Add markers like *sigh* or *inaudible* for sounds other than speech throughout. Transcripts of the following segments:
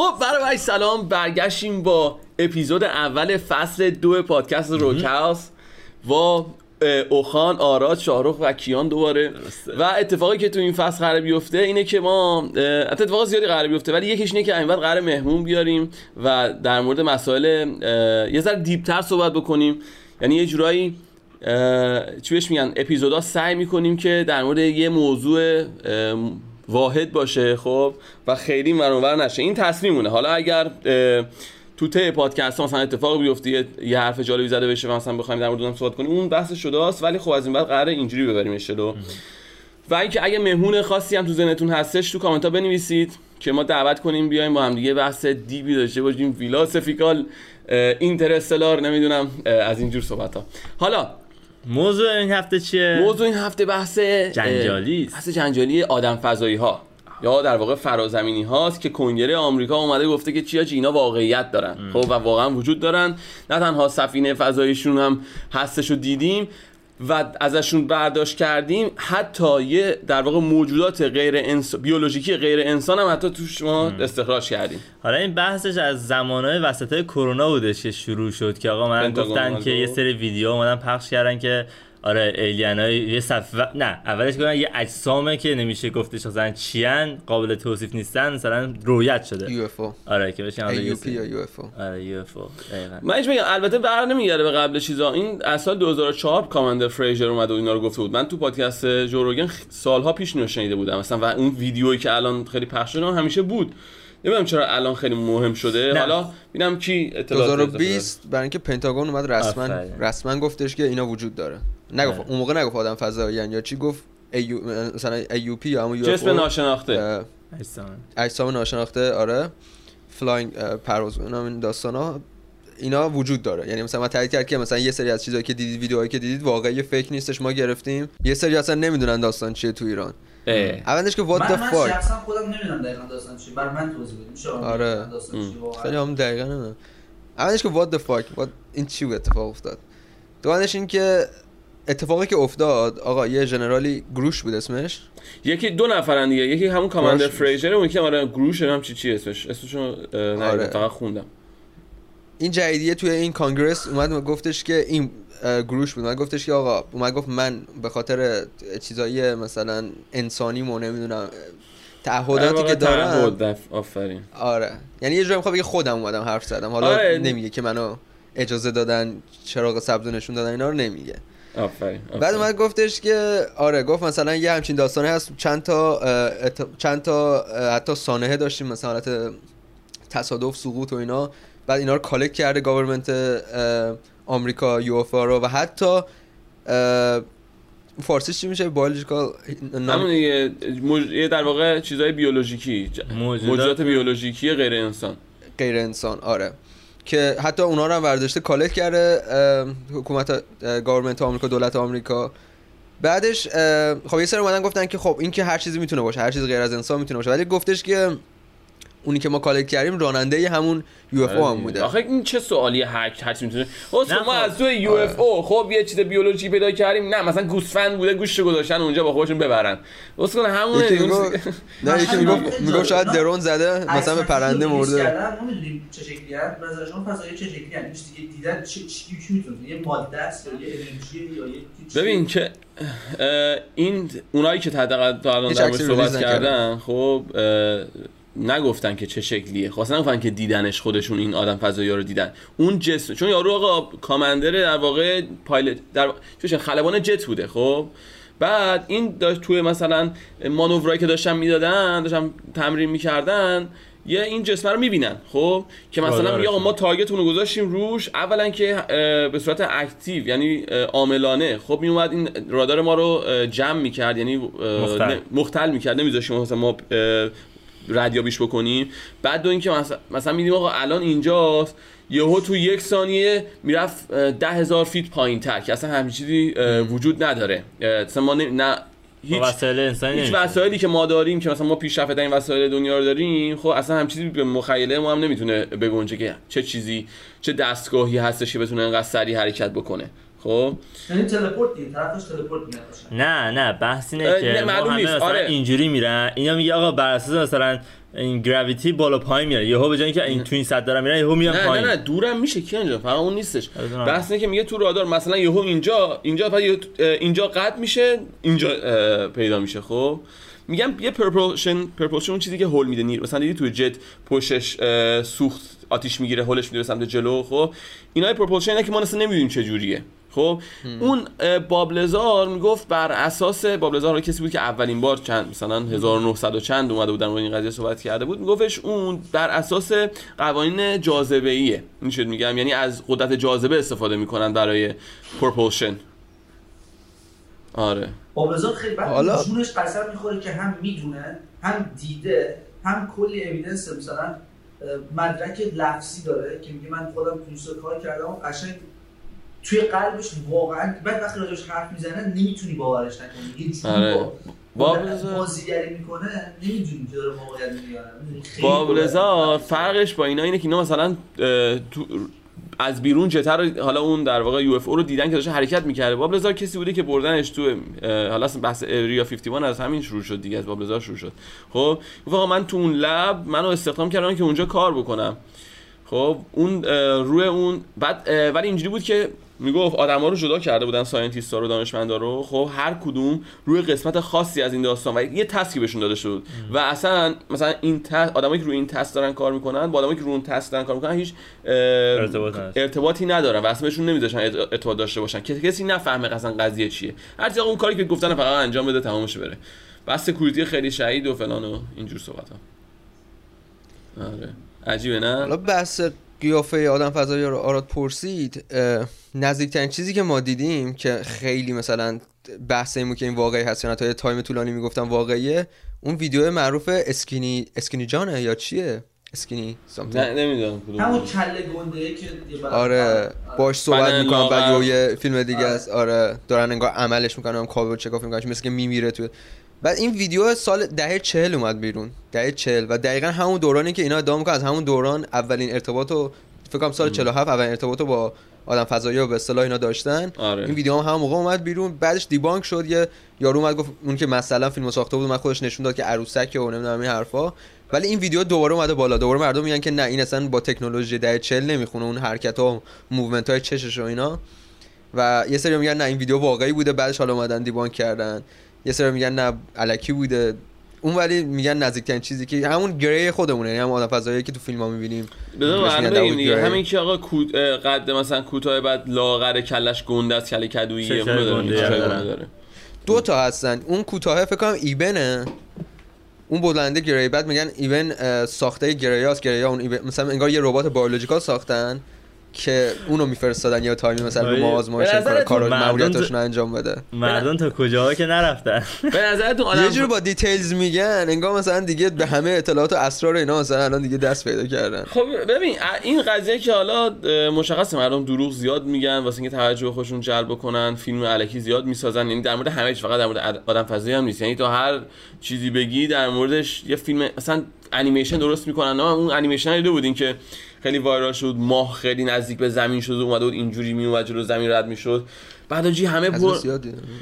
خب برای سلام. برگشتیم با اپیزود اول فصل دو پادکست روکاس و اوخان آراد شاهرخ و کیان دوباره. و اتفاقی که تو این فصل قرار بیفته اینه که ما اتفاق زیادی قرار بیفته ولی یکیش اینه که این قرار مهمون بیاریم و در مورد مسائل یه ذره دیپتر صحبت بکنیم. یعنی یه جورایی چی بهش میگن اپیزودا سعی می‌کنیم که در مورد یه موضوع واحد باشه خب؟ و خیلی مرونور نشه. این تصمیمونه. حالا اگر تو ته پادکست مثلا اتفاق بیفته یه حرف جالبی زده بشه و مثلا بخوایم در مورد صحبت کنیم اون بحث شده است ولی خب از این بعد قراره اینجوری ببریم جلو. و اینکه اگه مهمون خاصی هم تو ذهنتون هستش تو کامنت ها بنویسید که ما دعوت کنیم بیایم با هم دیگه بحث دیبی داشته باشیم. فیلاسفیکال اینترستلار نمی‌دونم از اینجور صحبت ها حالا موضوع این هفته چیه؟ موضوع این هفته بحث جنجالی بحث جنجالی آدم فضایی ها یا در واقع فرازمینی هاست که کنگره آمریکا اومده گفته که چیا اینا واقعیت دارن. خب و واقعا وجود دارن. نه تنها سفینه فضاییشون هم هستش رو دیدیم و ازشون برداشت کردیم حتی یه در واقع موجودات غیر انس... بیولوژیکی غیر انسان هم حتی توش ما استخراج کردیم. حالا این بحثش از زمانهای وسط کرونا بودش که شروع شد که آقا من گفتن که یه سری ویدیو اومدن پخش کردن که آره alien های یه صفحه نه اولش گفتن یه اجسامه که نمیشه گفتش مثلا چیان قابل توصیف نیستن مثلا رویت شده. UFO. آره که بشه UAP یا UFO. آره UFO. من بگم البته بر نمیگره به قبل چیزا. این از سال 2004 commander فریور اومد و اینا رو گفته بود. من تو پادکست جو روگن سالها پیش شنیده بودم. مثلا و اون ویدیویی که الان خیلی پخش شده همیشه بود. نمی‌دونم چرا الان خیلی مهم شده. نه. حالا ببینم کی اطلاعات 2020 برای اینکه پنتاگون اومد رسما رسما گفتش که اینا وجود داره. نگفت اون موقع نگفت آدم فضایی یا چی گفت؟ ایو مثلا UAP یا همون جسم ناشناخته. اجسام ناشناخته آره. flying پرواز این داستانا. اینا وجود داره. یعنی مثلا ما تایید کرد که مثلا یه سری از چیزایی که دیدید ویدیوهایی که دیدید واقعا fake نیستش ما گرفتیم. یه سری اصلا نمی‌دونن داستان چیه تو ایران. اولش که what the fuck من شخصا خودم نمی‌دونم دقیقاً داستان چیه. برای من توضیح بدید میشه آره. خیلی هم دقیقاً نمی‌دونم اولش که what the fuck what این چی اتفاق افتاد؟ دومنش این که اتفاقی که افتاد آقا یه general ی گروش بود اسمش؟ یکی دو نفرن دیگه یکی همون کاماندر فریزر اون که آره گروش هم چی چی اسمش؟ اسمشو آره. فقط خوندم. این جدیدیه توی این کانگرس اومد و گفتش که این گروش بود. من گفتش که آقا اومد گفت من به خاطر چیزایی مثلا انسانی مو نمی‌دونم تعهداتی که دارم. آفرین. آره. یعنی یه جایی می‌خواد بگه خودم اومدم حرف زدم. حالا آره. نمیگه که منو اجازه دادن چراغ سبز نشون دادن اینا رو نمیگه. آفرین بعد اومد گفتش که آره گفت مثلا یه همچین داستانه هست. چند تا چند تا حتی سانحه داشتیم مثلا حالت تصادف سقوط و اینا. بعد اینا رو collect کرده government آمریکا یو رو. و حتی فارسیش چی میشه؟ biological همون یه در واقع چیزای بیولوژیکی موجودات بیولوژیکی غیر انسان. غیر انسان آره. که حتی اونا رو هم برداشته collect کرده حکومت government آمریکا دولت آمریکا. بعدش خب یه سر اومدن گفتن که خب این که هر چیزی می‌تونه باشه هر چیز غیر از انسان می‌تونه باشه. ولی گفتش که اونی که ما collect کردیم راننده همون UFO هم بوده. آخه این چه سوالیه که هر چی می‌تونه ما خب. از تو UFO خب یه چیز بیولوژی پیدا کردیم. نه مثلا گوسفند بوده گوشت گذاشتن اونجا با خودشون ببرن. واسه کنه همون *laughs* نه یکی می‌گفت می‌گفت شاید درون زده مثلا به پرنده مرده. نمی‌دونیم چه شکلی هست نظرشون فضایی چه شکلی هست دیگه دیدن چی چی می‌تونه؟ یه ماده است یا یه انرژی یا یه ببین که این اونایی که تا الان در صحبت کردن خب نگفتن که چه شکلیه. خواستن نگفتن که دیدنش خودشون این آدم فضایی رو دیدن. اون جسم چون یارو آقا کامندر در واقع پایلت در چون خلبان جت بوده خب. بعد این داشت توی مثلا مانورایی که داشتن می‌دادن داشتن تمرین می‌کردن یه این جسم رو می‌بینن خب. که مثلا میگه آقا ما target مونو رو گذاشتیم روش اولا که به صورت active یعنی عاملانه. خب میومد این رادار ما رو جمع می‌کرد یعنی مختل, مختل می‌کرد. نمیذاشت مثلا ما ردیابیش بکنیم. بعد دو اینکه مثلا, مثلا می‌دیدیم آقا الان اینجاست یهو تو یک ثانیه می‌رفت ده هزار feet پایین تر که اصلا همچین چیزی وجود نداره. مثلا ما نه هیچ وسایل انسانی هیچ وسایلی که ما داریم که مثلا ما پیشرفته این وسایل دنیا رو داریم خب اصلا هم چیزی به مخیله ما هم نمی‌تونه بگنجه که چه چیزی چه دستگاهی هستش که بتونه انقدر سریع حرکت بکنه. خب؟ یعنی تلپورت دیگه طرفش تلپورت میاد نه نه بحث اینه که معلوم همه نیست. مثلا آره. اینجوری میرن. اینا میگه آقا بر اساس مثلا این گراویتی بالا پایین میره یهو به جای اینکه این تو این صد دارن میرن یهو میان نه پایین. نه نه دورم میشه کی انجا فقط اون نیستش. بحث اینه که میگه تو رادار مثلا یهو اینجا اینجا اینجا قطع میشه اینجا پیدا میشه خب؟ میگم یه propulsion propulsion اون چیزی که هل میده. نیر مثلا دیدی تو جت پشتش اه، سوخت آتیش می‌گیره هلش میده به سمت جلو خب؟ اینا propulsion اینه که ما اصلا نمی‌دونیم چه جوریه خب اون باب لازار می‌گفت بر اساس باب لازار رو کسی بود که اولین بار چند مثلا 1900 و چند اومده بود در این قضیه صحبت کرده بود میگفتش اون بر اساس قوانین جاذبه ایه این شد میگم یعنی از قدرت جاذبه استفاده می‌کنن برای پرپولشن آره. بابلزار خیلی بعد حالا- جونش قسم می‌خوره که هم می‌دونه هم دیده هم کلی اویدنس مثلا مدرک لفظی داره که میگه من خودم تو کار کردم و قشنگ توی قلبش واقعا بعد وقتی راجبش حرف می‌زنه نمی‌تونی باورش نکنی. یه جوری آره. با- بابلزار- بازیگری می‌کنه نمی‌دونی که داره واقعیت میگه بابلزار فرقش با اینا اینه که اینا مثلا تو از بیرون جتر حالا اون در واقع یو اف او رو دیدن که داشته حرکت می‌کرده. بابلزار کسی بوده که بردنش تو حالا اصلا بحث اریا 51 از همین شروع شد دیگه از بابلزار شروع شد. خب آقا من تو اون لب منو استخدام کردن که اونجا کار بکنم. خب اون روی اون بعد ولی اینجوری بود که می‌گفت آدما رو جدا کرده بودن ساینتیستا رو دانشمندا رو. خب هر کدوم روی قسمت خاصی از این داستان و یه تسکی بهشون داده شد. و اصلا مثلا این تست آدمایی که روی این تست دارن کار می‌کنن با آدمایی که روی اون تست دارن کار می‌کنن هیچ اه، ارتباط. ارتباطی ندارن و اصلا بهشون نمیذاشن ارتباط داشته باشن. که کسی نفهمه اصلا قضیه چیه. هر چیز اون کاری که گفتن فقط انجام بده تمامش بره. بس سکوریتی خیلی شهید و فلان و اینجور صحبت ها آره. عجیبه نه؟ حالا بحث قیافه آدم فضایی رو آراد پرسید نزدیکترین چیزی که ما دیدیم که خیلی مثلا بحث این که این واقعی هست یا نه تا یه time طولانی می‌گفتم واقعیه اون ویدیو معروف skinny skinny جانه یا چیه skinny something. نه نمی‌دونم کدوم همون. کله گنده که یه بلند- آره باش صحبت می‌کنم بعد. یه فیلم دیگه آره. است آره دارن انگار عملش می‌کنن هم کالبدشکافی می‌کنن مثل که میمیره تو بعد این ویدیو سال دهه چهل اومد بیرون. دهه چهل. و دقیقا همون دورانی که اینا ادعا می‌کنن از همون دوران اولین ارتباط رو فکر کنم سال 47 اولین ارتباط رو با آدم فضایی رو به اصطلاح اینا داشتن. آره. این ویدیو هم همون موقع اومد بیرون. بعدش debunk شد. یه یارو اومد گفت اون که مثلا فیلمو ساخته بود من خودش نشون داد که عروسک و نمی‌دونم این حرفا. ولی این ویدیو دوباره اومده بالا. دوباره مردم میگن که نه این اصلا با تکنولوژی دهه 40 نمی‌خونه. اون حرکت ها و movement های چشش و اینا. و یه سری میگن نه این ویدیو واقعی بوده. بعدش حالا اومدن debunk کردن. یه سری میگن نه الکی بوده. اون ولی میگن نزدیکترین چیزی که همون grey خودمونه یعنی هم آدم فضایی که تو فیلم ها می‌بینیم بذار. همین که آقا قد مثلا کوتاه بعد لاغر کلش گنده است کله اونو داره دو تا هستن. اون کوتاه فکر کنم ایبنه. اون بلنده گری بعد میگن ایون اه، ساخته گریاست گریا اون ایون مثلا انگار یه ربات بیولوژیکال ساختن. که اونو میفرستادن یه تایمی مثلا رو ما. آزمایش کار مردم ماموریتاشون انجام بده. مردم تا کجاها که نرفتن؟ به نظرتون یه آدم جور با details میگن انگار مثلا دیگه به همه اطلاعات و اسرار اینا مثلا الان دیگه دست پیدا کردن. خب ببین این قضیه که حالا مشخص مردم دروغ زیاد میگن واسه اینکه توجه خودشون جلب کنن فیلم الکی زیاد می‌سازن یعنی در مورد همه چیز فقط در مورد آدم فضایی هم نیست. یعنی تو هر چیزی بگی در موردش یه فیلم مثلا انیمیشن درست می‌کنن اون انیمیشن رو دیده بودین که خیلی viral شد ماه خیلی نزدیک به زمین شد اومده بود اینجوری میومد جلو زمین رد می‌شد. بعد جی همه پر.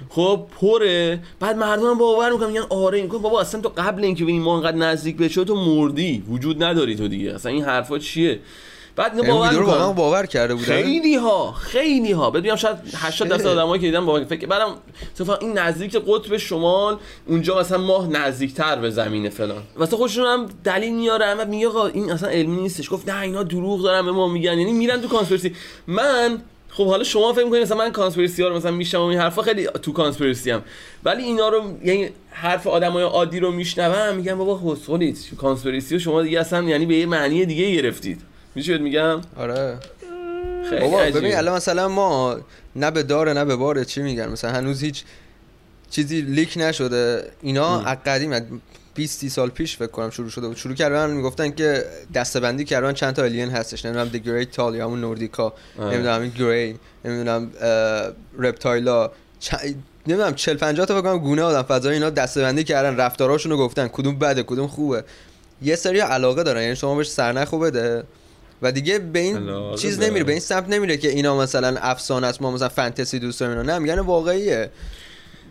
خب پره. بعد مردم هم باور می‌کنن میگن آره این بابا اصلا تو قبل اینکه ببینی ما انقدر نزدیک بشه تو مردی. وجود نداری تو دیگه. اصلا این حرفا چیه؟ بعد اینا یعنی باور رو واقعا باور کرده بودن؟ خیلی ها خیلی ها ببینم شاید 80 درصد. آدمایی که دیدن باور فکر بعدم مثلا این نزدیک قطب شمال اونجا مثلا ماه نزدیکتر به زمینه فلان. واسه خودشون هم دلیل میارن و میگه آقا این اصلا علمی نیستش. گفت نه اینا دروغ دارن به ما میگن. یعنی میرن تو کانسپیرسی. من خب حالا شما فکر می‌کنید مثلا من conspiracy ها رو مثلا میشم و این حرفا خیلی تو conspiracy هم ولی اینا رو یعنی حرف آدمای عادی رو میشنوم میگن بابا کسخلید conspiracy رو شما دیگه اصلا یعنی به یه معنی دیگه گرفتید. میشه میگم؟ آره. خیلی بابا. ببین الان مثلا ما نه به داره نه به باره چی میگن؟ مثلا هنوز هیچ چیزی leak نشده. اینا از قدیم 20 30 سال پیش فکر کنم شروع شده بود. شروع کردن می‌گفتن که دستبندی کردن چند تا الین هستش. نمی‌دونم دی گریت تال یا همون نوردیکا. نمی‌دونم این گری نمی‌دونم رپتایلا نمی‌دونم 40 50 تا فکر کنم گونه آدم. فضایی اینا دستبندی کردن رفتاراشون رو گفتن. کدوم بده کدوم خوبه. یه سری علاقه دارن. یعنی شما بهش سرنخو بده و دیگه به این چیز نمیره به این سمت نمیره که اینا مثلا افسانه است ما مثلا فانتزی دوست داریم نه میگن واقعیه.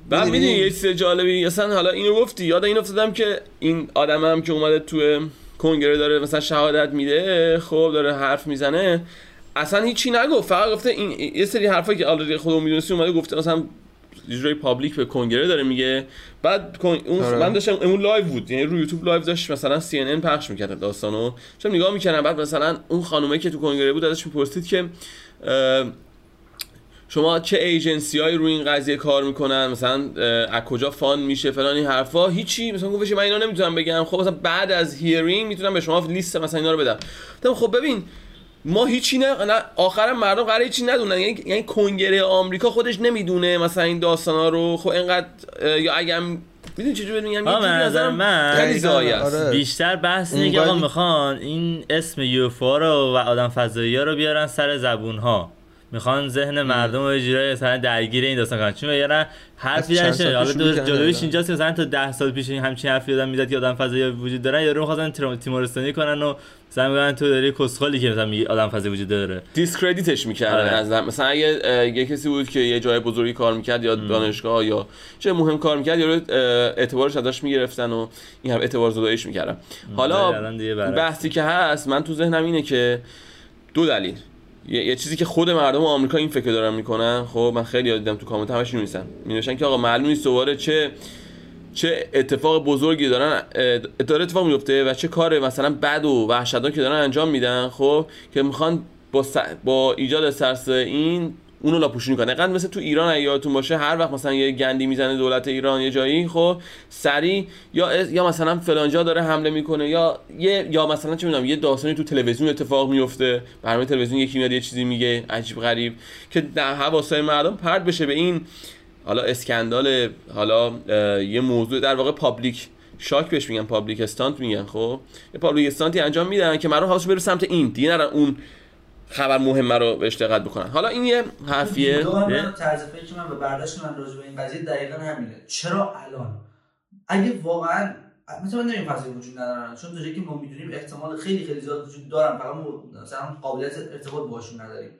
بعد می‌دونی؟ یه چیز جالبی اصلا حالا اینو گفتی یاد این افتادم که این آدمم که اومده تو کنگره داره مثلا شهادت میده خب داره حرف می‌زنه اصلا هیچی نگفت فقط گفته این یه سری حرفایی که already خودمون می‌دونستی اومده گفته مثلا اجرای public به کنگره داره میگه بعد اون آره. من داشتم اون live بود یعنی روی یوتیوب live داشت مثلا CNN پخش می‌کرد داستانو. چون نگاه می‌کردم بعد مثلا اون خانومه که تو کنگره بود ازش می‌پرسید که شما چه ایجنسی هایی روی این قضیه کار می‌کنن؟ مثلا از کجا fund میشه؟ فلان این حرفا. هیچی. مثلا گفتش من اینا نمی‌تونم بگم. خب مثلا بعد از hearing می‌تونم به شما لیست مثلا اینا رو بدم. خب ببین ما هیچی نه, آخرم مردم قراره هیچی ندونن. یعنی, یعنی کنگره آمریکا خودش نمی‌دونه مثلا این داستانا رو. خب اینقدر یا اگه می‌دونی چجوری میگم؟ یه نظر من خیلی آره. بیشتر بحث اینه که آقا می‌خوان این اسم یوفو رو و آدم فضایی ها رو بیارن سر زبون ها می‌خوان ذهن مردم رو جورایی مثلا درگیر این داستان کنن. چون یعنی حرفی نشه حالا جلویش اینجاست که مثلا تا 10 سال پیش این همچین حرفی آدم می‌زد که آدم فضایی وجود دارن یارو می‌خواستن تیمورستانی کنن و مثلا میگن تو داری کسخلی که مثلا میگی آدم فضایی وجود داره. discredit ش می‌کردن آره. از مثلا اگه یه کسی بود که یه جای بزرگی کار می‌کرد یا دانشگاه یا چه مهم کار می‌کرد یا اعتبارش ازش می‌گرفتن و این هم اعتبار زداییش می‌کردن. حالا بحثی که هست من تو ذهنم اینه که دو دلیل. یه،, یه چیزی که خود مردم آمریکا این فکر دارن می‌کنن. خب من خیلی یاد دیدم تو کامنت همش نویسن مینوشن که آقا معلوم نیست دوباره چه چه اتفاق بزرگی دارن داره اتفاق میفته و چه کار مثلا بد و وحشتناک که دارن انجام میدن. خب که می‌خوان با, با ایجاد سرس این اونو لاپوشونی کنه دقیقا مثل تو ایران یادتون باشه هر وقت مثلا یه گندی می‌زنه دولت ایران یه جایی خب سری یا یا مثلا فلانجا داره حمله می‌کنه یا یه یا مثلا چه می‌دونم یه داستانی تو تلویزیون اتفاق میفته برنامه تلویزیون یکی میاد یه چیزی میگه عجیب غریب که در حواسای مردم پرد بشه به این حالا scandal حالا یه موضوع در واقع public shock بهش میگن public stunt میگن خب؟ یه public stunt ی انجام میدن که مردم حواس بره سمت این. دیگه اون خبر مهم رو بهش دقت بکنن. حالا این یه حرفیه. طرز فکر من و برداشت من راجع به این قضیه دقیقا همینه. چرا الان؟ اگه واقعا مثلا من نمیگم فضای وجود ندارن. چون تا که ما می‌دونیم احتمال خیلی خیلی زیاد وجود دارن. فقط مثلا قابلیت ارتباط باشون نداریم.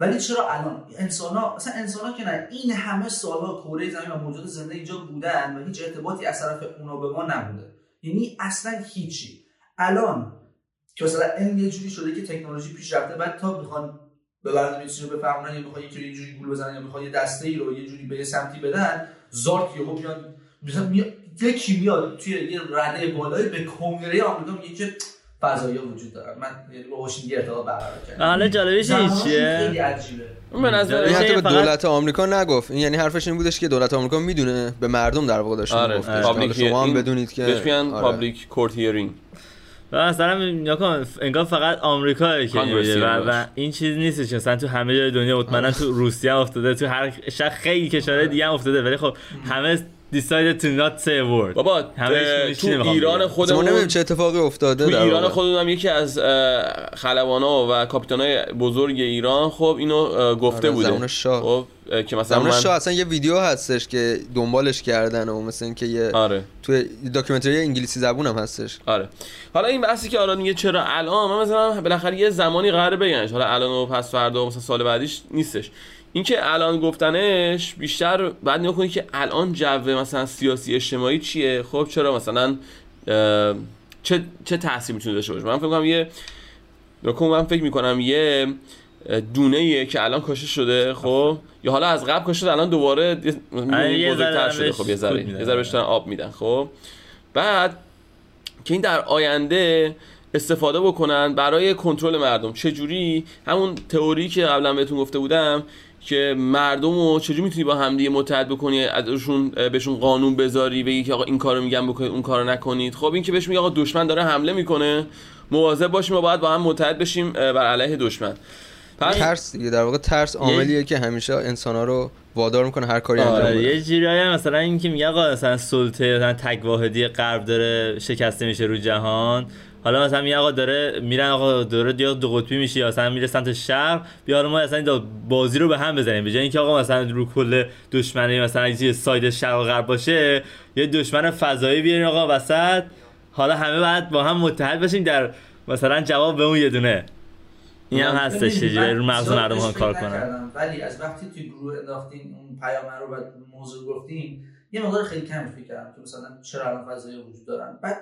ولی چرا الان؟ انسان ها مثلا انسان ها که نه. این همه سالها کره زمین و موجود زنده اینجا بودن و هیچ ارتباطی از طرف اونا به ما نبوده. یعنی اصلا هیچی. الان که مثلا این یه جوری شده که تکنولوژی پیش رفته بعد تا می‌خوان به برنامه رو بفهمونن یا می‌خوان یکی یه جوری گول بزنن یا می‌خوان یه دسته ای رو یه جوری به یه سمتی بدن زارت یهو میاد مثلا میاد یکی میاد توی یه رده بالایی به کنگره آمریکا میگه که فضایی وجود دارن. من یعنی با واشنگتن ارتباط برقرار کردم. حالا جالبش این چیه؟ خیلی عجیبه. من نظر حتی به دولت آمریکا نگفت. این یعنی حرفش این بودش که دولت آمریکا می‌دونه به مردم در واقع داشت آره. شما هم بدونید که بهش میگن public court hearing و مثلا کن انگار فقط آمریکا که و, و این چیز نیستش مثلا تو همه جای دنیا مطمئنا تو روسیه افتاده تو هر شهر خیلی کشورهای دیگه هم افتاده. ولی خب همه decided to not say a word بابا تو ایران خودمون نمی‌دونم چه اتفاقی افتاده تو ایران خودمون یکی از خلبانا و کاپیتانای بزرگ ایران خب اینو گفته آره، بوده. خب که مثلا من... شاه اصلا یه ویدیو هستش که دنبالش کردن و مثلا اینکه یه آره. تو داکیومنتری انگلیسی زبون هم هستش. آره. حالا این بحثی که آران میگه چرا الان من مثلا بالاخره یه زمانی قراره بگنش. حالا الان و پس فردا و مثلا سال بعدیش نیستش. اینکه الان گفتنش بیشتر بعد نگاه کنید که الان جو مثلا سیاسی اجتماعی چیه؟ خب چرا مثلا چه چه تاثیر می‌تونه داشته باشه؟ من فکر کنم یه من فکر می‌کنم یه دونه ایه که الان کاشته شده خب یا حالا از قبل کاشته الان دوباره بزرگتر شده خب یه ذره یه ذره آب میدن خب. بعد که این در آینده استفاده بکنن برای کنترل مردم چه جوری همون تئوری که قبلا بهتون گفته بودم که مردم رو چجوری می‌تونی با همدیگه متحد بکنی؟ ازشون بهشون قانون بذاری بگی که آقا این کارو میگم بکنید اون کارو نکنید. خب این که بهش میگه آقا دشمن داره حمله می‌کنه مواظب باشیم و باید با هم متحد بشیم بر علیه دشمن. ترس دیگه در واقع ترس عاملیه که همیشه انسان رو وادار می‌کنه هر کاری انجام آره، بده. یه جوری مثلا این که میگه آقا مثلا سلطه مثلا تک واحدی غرب داره شکسته میشه رو جهان. حالا مثلا میگه آقا داره میرن آقا داره دیگه دو قطبی میشه یا مثلا میره سمت شرق بیا ما مثلا بازی رو به هم بزنیم. به جای اینکه آقا مثلا رو کل دشمنی مثلا یه ساید شرق و غرب باشه یه دشمن فضایی بیارین آقا وسط. حالا همه بعد با هم متحد بشیم در مثلا جواب به اون یه دونه. این هم هستش چجوری رو مغز مردم ها کار کنن. ولی از وقتی توی گروه انداختین اون پیام رو و موضوع گفتین یه مقدار خیلی کم فکر کردم که مثلا چرا الان فضایی وجود دارن. بعد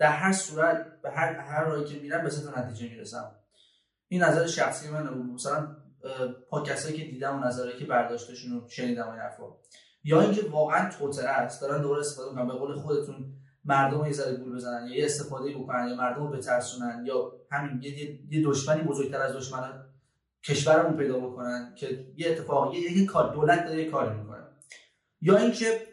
در هر صورت به هر هر راهی که میرم به سه نتیجه می‌رسم. این نظر شخصی منه. مثلا پادکست که دیدم و نظری که برداشتشون رو شنیدم این حرفا. یا اینکه واقعا توتر است. دارن دوباره استفاده می‌کنن. به قول خودتون مردم یه ذره گول بزنن. یا یه استفاده بکنن. یا مردم رو بترسونن. یا همین یه, یه دشمنی بزرگتر از دشمن کشورمون پیدا بکنن که یه اتفاق یه, یه کار دولت داره یه کاری می‌کنه. یا اینکه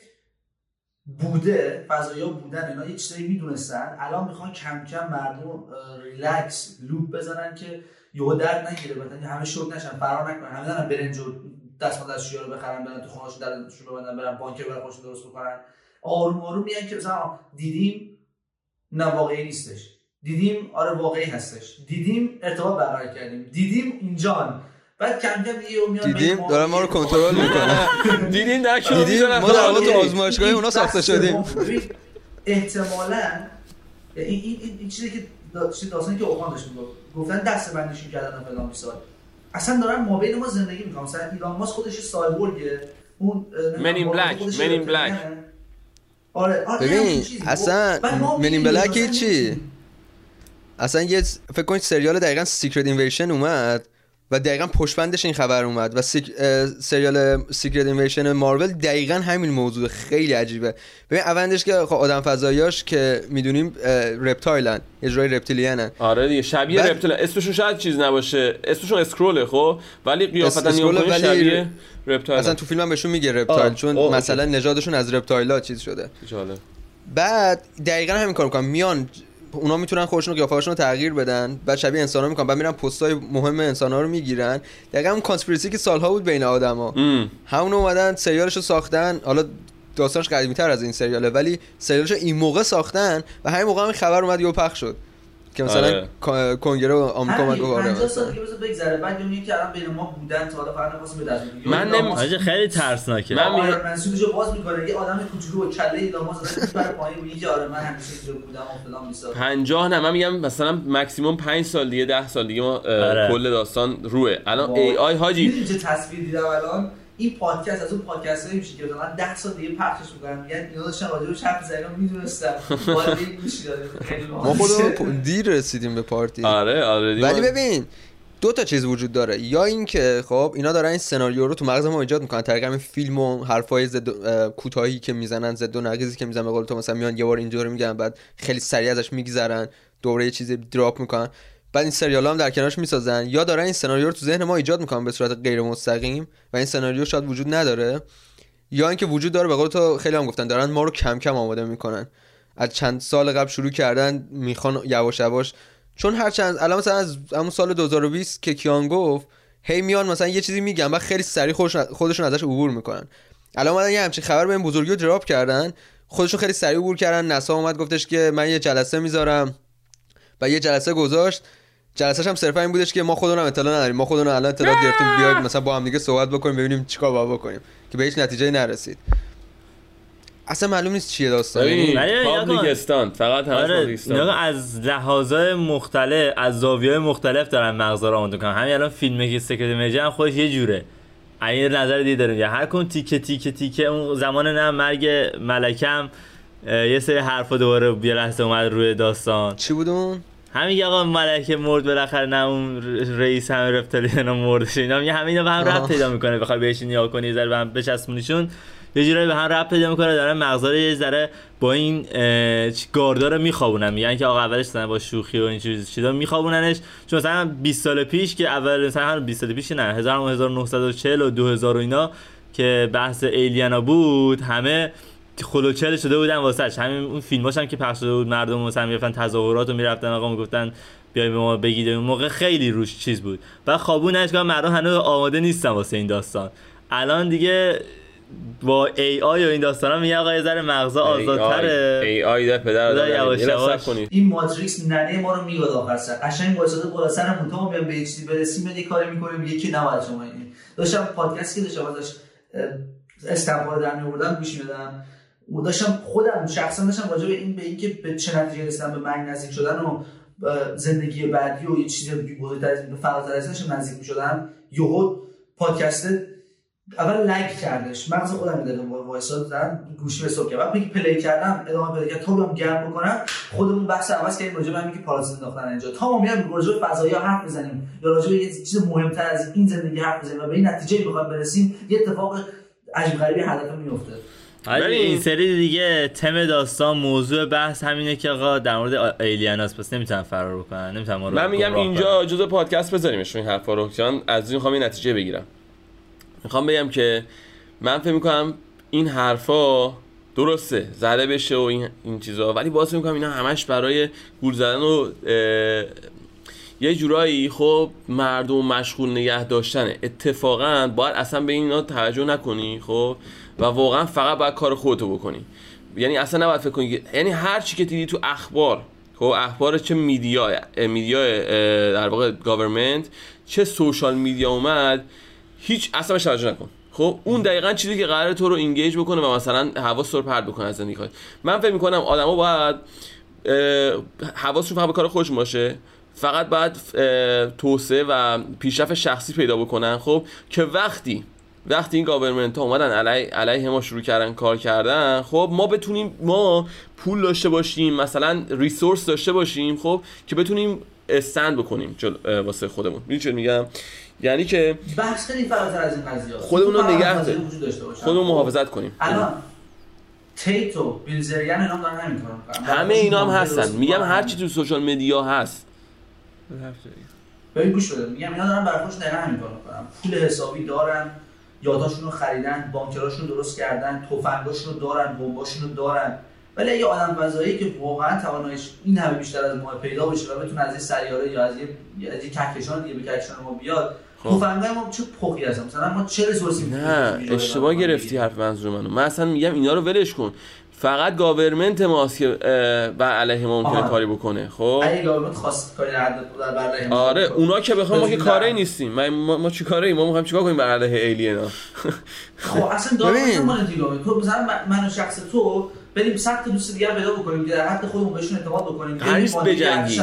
بوده فضایا بودن اینا یه چیزایی می‌دونستن. الان می‌خوان کم کم مردم ریلکس لوپ بزنن که یهو درد نگیره. مثلا همه شوک نشن فرار نکنن. همه دارن برنج و دستمال دستشویی رو بخرن برن تو خونه‌شون درشون ببندن برن بانک برن خودشون درست بکنن. آروم آروم میگن که مثلا دیدیم نه واقعی نیستش. دیدیم آره واقعی هستش. دیدیم ارتباط برقرار کردیم. دیدیم اینجان بعد کم کم دیگه دیدیم؟ دارن ما رو کنترل می‌کنن. *laughs* دیدیم در دیدیم ما در تو آزمایشگاه اونا ساخته شدیم. احتمالاً این این این چیزی که داستانی که اوهان داشت گفتن دست بندیشون کردن فلان سال اصلا دارن ما بین ما زندگی می‌کنن. مثلا ایلان ماسک خودش سایبورگه. اون Men in Black Men in Black آره آره ببین اصلا Men in Black چی؟ اصلا یه فکر کنید سریال دقیقا Secret Invasion اومد. و دقیقا پشت‌بندش این خبر اومد و سیک... سریال Secret Invasion مارول دقیقا همین موضوع خیلی عجیبه. ببین اولش که خب آدم فضاییاش که می‌دونیم reptile ن یه جورای reptilian ن آره دیگه شبیه بعد... reptile اسمشون شاید چیز نباشه. اسمشون Skrull ه خب ولی قیافتا نگاه ولی... شبیه reptile اصلا تو فیلم هم بهشون میگه reptile چون آه. مثلا نژادشون از reptile ا چیز شده. جالب. بعد دقیقا همین کار می‌کنن. میان اونا می‌تونن خودشون قیافه‌هاشون رو تغییر بدن. بعد شبیه انسانا می‌کنن. بعد میرن پستای مهم انسانا رو می‌گیرن. دقیقا اون conspiracy که سالها بود بین آدما. همون اومدن سریالش رو ساختن. حالا داستانش قدیمی تر از این سریاله ولی سریالش این موقع ساختن و همین موقع هم خبر اومد یه پخش شد. که مثلا آره. کنگره آمریکا اومد گفت آره. 50 سال دیگه بگذره. بعد میگه که الان بین ما بودن تا حالا فقط نخواستیم به دست من نمی خیلی ترسناکه. من آره منسوبشو باز می‌کنه. یه آدم کوچولو با کله زده بر پایین. میگه آره من همیشه اینجا بودم و فلان میسا 50 نه من میگم مثلا ماکسیمم 5 سال دیگه 10 سال دیگه ما آره. کل داستان روه. الان ای آی حاجی. چه تصویر دیدم الان؟ این پادکست از اون پادکست هایی میشه که مثلا 10 سال دیگه پخشش می‌کنن میگن اینا داشتن راجع به چپ زدن می‌دونستم. ما خودمون دیر رسیدیم به پارتی. آره آره ولی ببین دو تا چیز وجود داره. یا اینکه خب اینا دارن این سناریو رو تو مغز ما ایجاد می‌کنن. طریق همین فیلم و حرفای زد کوتاهی که می‌زنن زد و نقیزی که می‌زنن. به قول تو مثلا میان یه بار اینجوری میگن بعد خیلی سریع ازش میگذرن. دوره یه چیزی دراپ می‌کنن. بعد این سریال هم در کنارش می‌سازن. یا دارن این سناریو رو تو ذهن ما ایجاد می‌کنن به صورت غیر مستقیم و این سناریو شاید وجود نداره. یا اینکه وجود داره به قول تو خیلی هم گفتن دارن ما رو کم کم آماده می‌کنن. از چند سال قبل شروع کردن می‌خوان یواش یواش. چون هر چند الان مثلا از همون سال 2020 که کیان گفت هی میان مثلا یه چیزی میگن و خیلی سریع خودشون ازش عبور می‌کنن. الان اومدن یه همچین خبر به این بزرگی رو دراپ کردن. خودشون خیلی سریع عبور کردن. نسا اومد گفتش که من یه جلسه می‌ذارم و یه جلسه گذاشت. جلسهش هم صرفا این بودش که ما خودمون هم اطلاع نداریم. ما خودمون الان اطلاع گرفتیم بیاید مثلا با هم دیگه صحبت بکنیم ببینیم چیکار باید بکنیم. که به هیچ نتیجه نرسید. اصلا معلوم نیست چیه داستان. پابلیکستان فقط آره از لحاظای مختلف از زاویه مختلف دارن مغزا رو آماده کنن همین الان فیلم که سکرت میجه هم خودش یه جوره. این نظر دیگه داریم. یا هر کن تیکه تیکه تیکه اون زمان نه مرگ ملکم یه سری حرفا دوباره بیا لحظه اومد روی داستان. چی بود اون؟ همین آقا ملکه مرد بالاخره نه اون رئیس همه رفتالینا مردش اینا میگه همین به هم ربط پیدا می‌کنه بخوای بهش نیا کنی ذره به هم بچسبونیشون یه جورایی به هم ربط پیدا می‌کنه دارن مغزا یه ذره با این گاردا رو میخوابونن میگن که آقا اولش با شوخی و این چیز چیزا میخوابوننش چون مثلا 20 سال پیش که اول مثلا 20 سال پیش نه 1940 و 2000 و اینا که بحث ایلیانا بود همه خلوچل شده بودن واسش همین اون فیلماش هم که پخش شده بود مردم مثلا می‌رفتن تظاهرات رو می‌رفتن آقا می‌گفتن بیای به ما بگید. اون موقع خیلی روش چیز بود. و خوابون که مردم هنوز آماده نیستن واسه این داستان. الان دیگه با ای آی و این داستان ها میگه آقا یه ذره مغزا آزادتره. ای آی ده پدر یواش یواش این ماتریکس ننه ما رو میگاد آخر سر. قشنگ واسطه بالا سرمون تا ما بیام به چیزی برسیم یه کاری می‌کنیم یکی نباید شما. این داشتم پادکستی که داشتم ازش در میوردم گوش میدم داشتم خودم شخصا داشتم راجع به این به اینکه به چه نتیجه رسیدم به مرگ نزدیک شدن و زندگی بعدی و یه چیز بزرگتر از فراتر از نزدیک می‌شدم. یهو پادکست اول لگ کردش. مغز خودم می‌دادم وایساد زدم گوشی به صبح وقتی که پلی کردم ادامه پیدا کرد تا هم گرم بکنم خودمون بحث عوض کردیم راجع به همین که پارازیت انداختن اینجا. تا ما میام راجع به فضایی حرف بزنیم یا راجع به یه چیز مهمتر از این زندگی حرف بزنیم و به این نتیجه بخوایم برسیم یه اتفاق عجیب غریبی هدف میفته ولی این سری دیگه تم داستان موضوع بحث همینه که آقا در مورد ایلین هست پس نمی‌تونن فرار بکنن نمی‌تونن من میگم اینجا جزء پادکست بذاریمش این حرفا رو. چون از این می‌خوام نتیجه بگیرم. می‌خوام بگم که من فکر می‌کنم این حرفا درسته زده بشه و این, این چیزا. ولی باز می‌کنم اینا همش برای گول زدن و یه جورایی خب مردم مشغول نگه داشتنه. اتفاقا باید اصلا به اینا توجه نکنی خب؟ و واقعا فقط باید کار خودتو بکنی. یعنی اصلا نباید فکر کنی یعنی هر چی که دیدی تو اخبار خب اخبار چه media media در واقع government چه social media اومد هیچ اصلا توجه نکن. خب اون دقیقا چیزی که قرار تو رو engage بکنه و مثلا حواس رو پرت بکنه از زندگی من فکر می‌کنم آدما باید حواسشون فقط به کار خودشون باشه. فقط باید توسعه و پیشرفت شخصی پیدا بکنن خب؟ که وقتی وقتی این government ها اومدن علیه, علیه ما شروع کردن کار کردن خب ما بتونیم ما پول داشته باشیم مثلا resource داشته باشیم خب که بتونیم stand بکنیم واسه خودمون. می‌دونی چه میگم؟ یعنی که بحث خیلی فراتر از این قضیه خودمون رو نگه خودمون محافظت کنیم. الان دن بیلزریان اینا دارن همین همه اینا هم هستن. میگم هر چی تو social media هست. ببین گوش بده. میگم اینا دارن برخوش دقیقا همین کارو می‌کنن. پول حسابی دارن. یاداشون رو خریدن بانکراشون رو درست کردن تفنگاشون رو دارن بمباشون رو دارن. ولی اگه آدم فضایی که واقعا توانایش این همه بیشتر از ما پیدا بشه و بتونه از این سیاره یا از یه از یه کهکشان دیگه به کهکشان ما بیاد خب. تفنگای ما چه پخی هستن؟ مثلا ما چه ریسورسی نه اشتباه گرفتی حرف منظور منو. من اصلا میگم اینا رو ولش کن. فقط گاورمنت ماست که بر علیه ما ممکنه کاری بکنه خب؟ اگه گاورمنت خواست کاری در آره اونا که بخوام ما که کاری نیستیم. ما ما, ما چی کاری ما می‌خوایم چیکار کنیم بر علیه ایلینا خب اصلا دارم ما دیگه. تو مثلا من شخص تو بریم سخت دوست دیگه پیدا بکنیم که در حد خودمون بهشون اعتماد بکنیم. قرنیس بجنگی.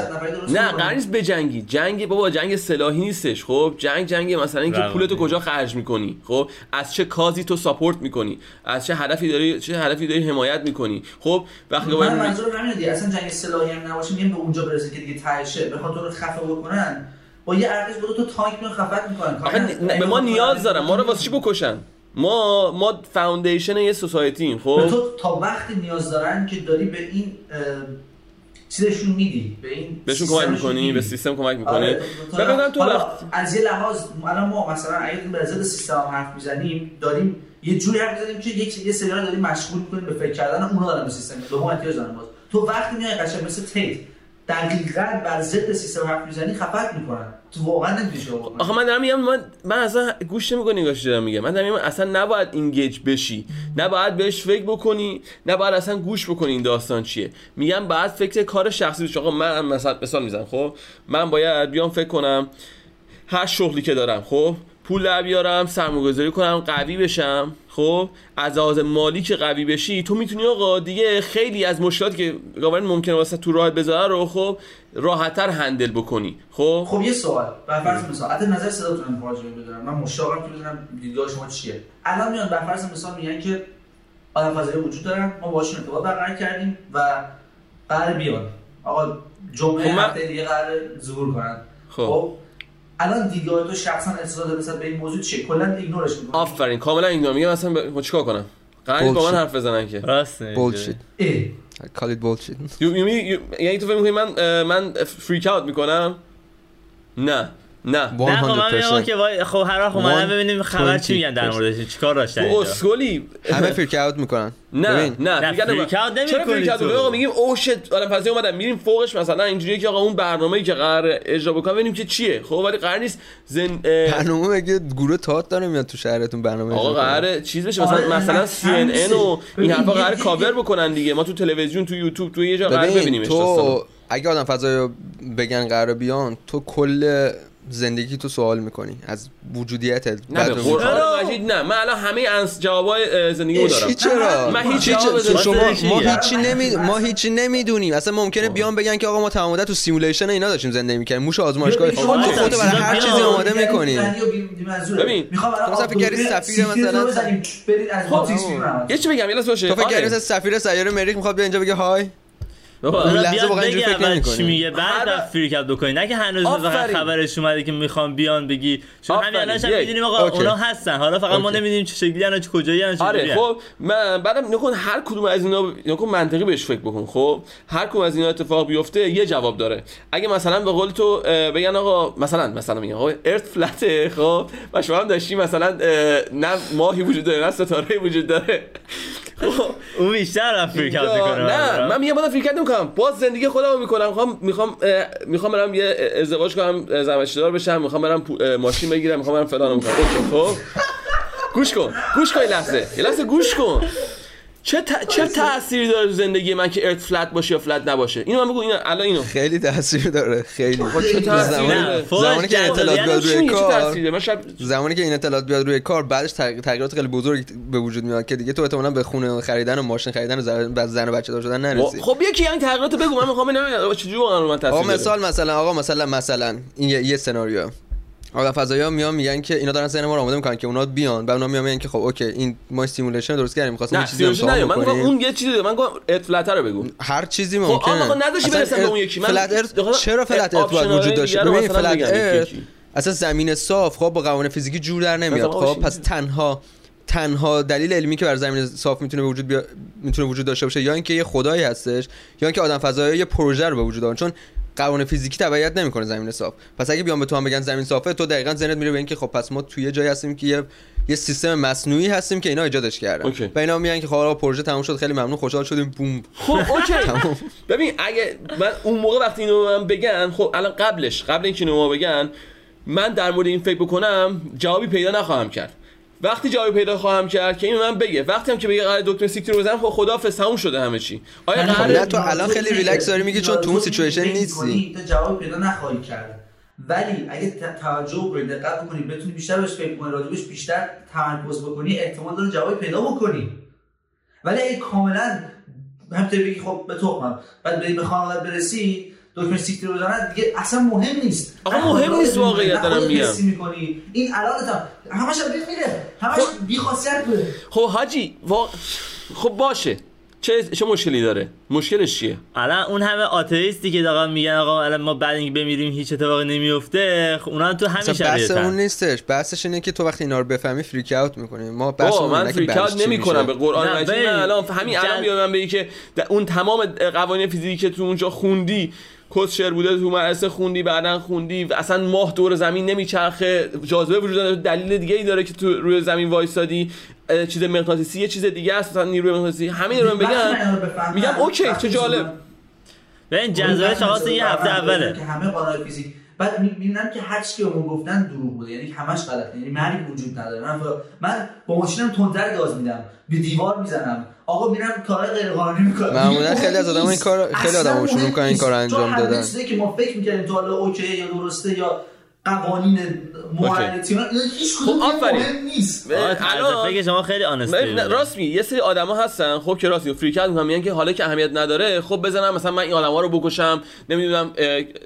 نه قرنیس بجنگی. جنگ بابا جنگ سلاحی نیستش خب؟ جنگ جنگ مثلا اینکه پولتو کجا خرج می‌کنی خب؟ از چه کازی تو ساپورت می‌کنی؟ از چه هدفی داری چه هدفی داری حمایت می‌کنی؟ خب؟ وقتی من منظورم همینه دیگه اصلا جنگ سلاحی هم نباشه میگم به اونجا برسه که دیگه تهشه بخواد تو رو خفه بکنن. با یه ارتش برو تو تانک میون خفت می‌کنن. به ما نیاز دارن. ما رو واسه چی بکشن؟ ما ما فاوندیشن یه سوسایتی خب؟ تو تا وقتی نیاز دارن که داری به این چیزشون میدی به این بهشون کمک می‌کنی به سیستم کمک می‌کنی؟ آره تو وقت... از یه لحاظ الان ما مثلا اگه به ضد سیستم حرف می‌زنیم داریم یه جوری حرف می‌زنیم که یک یه سریال داریم مشغول می‌کنیم به فکر کردن اونا دارن به سیستم دوم احتیاج دارن باز. تو وقتی میای قشنگ مثل تیت دقیقا بر ضد سیستم حرف می‌زنی خفت می‌کنن. تو واقعا نمیشه آخه من دارم میگم من من اصلا گوش نمی‌کنی نگاهش دارم میگم. من دارم میگم اصلا نباید اینگیج بشی. نباید بهش فکر بکنی. نباید اصلا گوش بکنی این داستان چیه. میگم بعد فکر کار شخصی بشه آقا من مثلا مثال می‌زنم خب؟ من باید بیام فکر کنم هر شغلی که دارم خب؟ پول در بیارم سرمایه‌گذاری کنم قوی بشم. خب از لحاظ مالی که قوی بشی تو می‌تونی آقا دیگه خیلی از مشکلاتی که گاورن ممکنه واسه تو راه بذاره رو خب راحتتر هندل بکنی. خب؟ خب یه سوال. بر فرض مثال حتی نظر صداتون مراجعه بدارم من مشتاقم که بدونم دیدگاه شما چیه. الان میان بر فرض مثال میگن که آدم فضایی وجود دارن ما باشون ارتباط برقرار کردیم و قرار بیان آقا جمعه خب هفته دیگه قرار ظهور کنن. خب, خب الان دیدگاه تو شخصا احساس مثلا به این موضوع چیه؟ کلا ignore ش می‌کنی. آفرین کاملا ignore. میگم مثلا با چیکار کنم؟ قرار با من حرف بزنن که. راسته bullshit call it bullshit. یعنی تو فکر می‌کنی من من freak out می‌کنم؟ نه. نه. نه خب من میگم که وای خب هر وقت اومدن ببینیم خبر چی میگن در موردش چیکار داشتن اینجا؟ اسکلی همه freak out می‌کنن. نه نه freak out نمی‌کنی تو. آقا میگیم او شت آدم پس اومدن. میریم فوقش مثلا اینجوریه که آقا اون برنامه‌ای که قرار اجرا بکنه ببینیم که چیه. خب ولی قرار نیست زن برنامه مگه گروه تات داره میاد تو شهرتون برنامه آقا قرار چیز بشه. مثلا مثلا سی ان ان و این حرفا قرار کاور بکنن دیگه. ما تو تلویزیون تو یوتیوب تو یه جا قرار ببینیمش تو اگه آدم فضایی بگن قرار بیان تو کل زندگی تو سوال می‌کنی از وجودیتت نه به قرآن مجید نه. من الان همه انس جوابای زندگی دارم. چرا؟ من هیچ جواب شما ما هیچی نمی ما هیچی نمی‌دونیم. اصلا ممکنه بیان بگن که آقا ما تمام مدت تو simulation اینا داشتیم زندگی می‌کردیم. موش آزمایشگاه تو خودت برای هر چیزی آماده می‌کنی. ببین. تو مثلا فکر کردی سفیر مثلا خب یه چی بگم یه لحظه باشه. تو فکر کردی سفیر سیاره مریخ می‌خواد بیا اینجا بگه hi؟ لحظه واقعا اینجوری فکر نمی‌کنی. چی میگه بعد از freak out بکنی نه که هنوز فقط خبرش اومده که می‌خوام بیان بگی. چون همین الانش هم می‌دونیم آقا اونا هستن. حالا فقط ما نمی‌دونیم چه شکلی انا چه کجایی انا آره خب من بعدم نکن هر کدوم از اینا نکن منطقی بهش فکر بکن خب؟ هر کدوم از اینا اتفاق بیفته یه جواب داره. اگه مثلا به قول تو بگن آقا مثلا مثلا میگن آقا ارت فلته خب؟ و شما هم داشتی مثلا نه ماهی وجود داره نه ستاره وجود داره. *laughs* اون بیشتر اوت می‌کنه. نه من میگم فریک اوت نمی‌کنم باز زندگی خودمو می‌کنم. می‌خوام می‌خوام می‌خوام برم یه ازدواج کنم زمشدار بشم. می‌خوام برم ماشین بگیرم. می‌خوام برم فلان می‌کنم خب. گوش کن. گوش کن لحظه. یه لحظه گوش کن. چه ت... چه تأثیری داره زندگی من که ارت فلت باشه یا فلت نباشه؟ اینو من بگو اینو الان اینو. خیلی تاثیر داره خیلی. خب چه *laughs* تأثیری؟ زمانی که اطلاعات بیاد روی کار شب... زمانی که این اطلاعات بیاد روی کار بعدش تغییرات خیلی بزرگ به وجود میاد که دیگه تو احتمالاً به خونه خریدن و ماشین خریدن و بعد زن و بچه دار شدن نرسی. خب یکی این تغییرات بگو من می‌خوام ببینم چجوری واقعا من تاثیر آقا مثال مثلا آقا مثلا مثلا این یه سناریو. آدم فضایی ها میان میگن که اینا دارن ذهن ما رو آماده می‌کنن که اونا بیان. بعد اونا میان میگن که خب اوکی این ما simulation درست کردیم می‌خواستیم یه چیزی امتحان نه من گفتم اون یه چیزی من گفتم ات رو بگو. هر چیزی ممکنه. خب آقا نداشی برسم به اون یکی. من flat چرا flat earth وجود داشته؟ ببین flat earth اصلا زمین صاف خب با قوانین فیزیکی جور در نمیاد. خب پس تنها تنها دلیل علمی که بر زمین صاف می‌تونه به وجود بیا... می‌تونه وجود داشته باشه یا اینکه یه خدایی هستش یا اینکه آدم فضایی یه پروژه رو به وجود آورد چون قوانین فیزیکی تبعیت نمی‌کنه زمین صاف. پس اگه بیان به تو هم بگن زمین صافه تو دقیقا ذهنت میره به اینکه خب پس ما توی جایی هستیم که یه یه سیستم مصنوعی هستیم که اینا ایجادش کردن. اوکی. و اینا میگن که خب پروژه تموم شد خیلی ممنون خوشحال شدیم. boom. خب اوکی. *laughs* ببین اگه من اون موقع وقتی اینو من بگن خب الان قبلش قبل اینکه اینو ما بگن من در مورد این فکر بکنم جوابی پیدا نخواهم کرد. وقتی جوابی پیدا خواهم کرد که این من بگه وقتی هم که بگه قرار دکتر سیکتی رو بزنم خب خدا تموم شده همه چی. آیا قرار تو الان خیلی ریلکس داری میگی چون تو اون سیچویشن نیستی. تو جواب پیدا نخواهی کرد. ولی اگه توجه کنی دقت بکنی بتونی بیشتر بهش فکر کنی راجبش بیشتر تمرکز بکنی احتمال داره جواب پیدا بکنی. ولی اگه کاملا همینطوری بگی خب به تخمم. بعد بری به خانواده برسی دکمه سیکتی رو بزنن دیگه اصلا مهم نیست. آقا مهم نیست واقعیت دارم میگم. می‌کنی. این الان همش هم میره. همش خب... بی خاصیت بوده. خب حاجی وا... خب باشه. چه چه مشکلی داره؟ مشکلش چیه؟ الان اون همه آتئیستی که دارن میگن آقا الان ما بعد اینکه بمیریم هیچ اتفاقی نمیفته خب اونا تو همین شرایطن. بحث اون نیستش. بحثش اینه که تو وقتی اینا رو بفهمی فریک اوت می‌کنی. ما بحث من فریک اوت نمی‌کنم به قرآن مجید من الان همین الان بیام من بگی که اون تمام قوانین فیزیکی که تو اونجا خوندی کسشر بوده تو مدرسه خوندی بعدا خوندی اصلا ماه دور زمین نمیچرخه. جاذبه وجود داره دلیل دیگه ای داره که تو روی زمین وایسادی. چیز مغناطیسی یه چیز دیگه است مثلا نیروی مغناطیسی. همین رو بگن میگم اوکی چه جالب. ببین جذابش آقا یه هفته اوله. که همه قانون فیزیک بعد می‌بینم که هر چی که اون گفتن دروغ بوده یعنی همش غلطه. یعنی مرگ وجود نداره. من من با ماشینم تندتر گاز میدم. به دیوار می‌زنم. آقا میرم کار غیر قانونی می‌کنم. معمولا خیلی از آدم این کار خیلی آدمو شروع می‌کنن این کار انجام دادن. چیزی که ما فکر می‌کنیم تو حالا اوکی یا درسته یا قوانین morality اینا هیچ کدوم مهم نیست. الان فکر شما خیلی honestly راست می یه سری آدما هستن خب که راست freak out میگن که حالا که اهمیت نداره خب بزنم مثلا من این آدما رو بکشم نمی‌دونم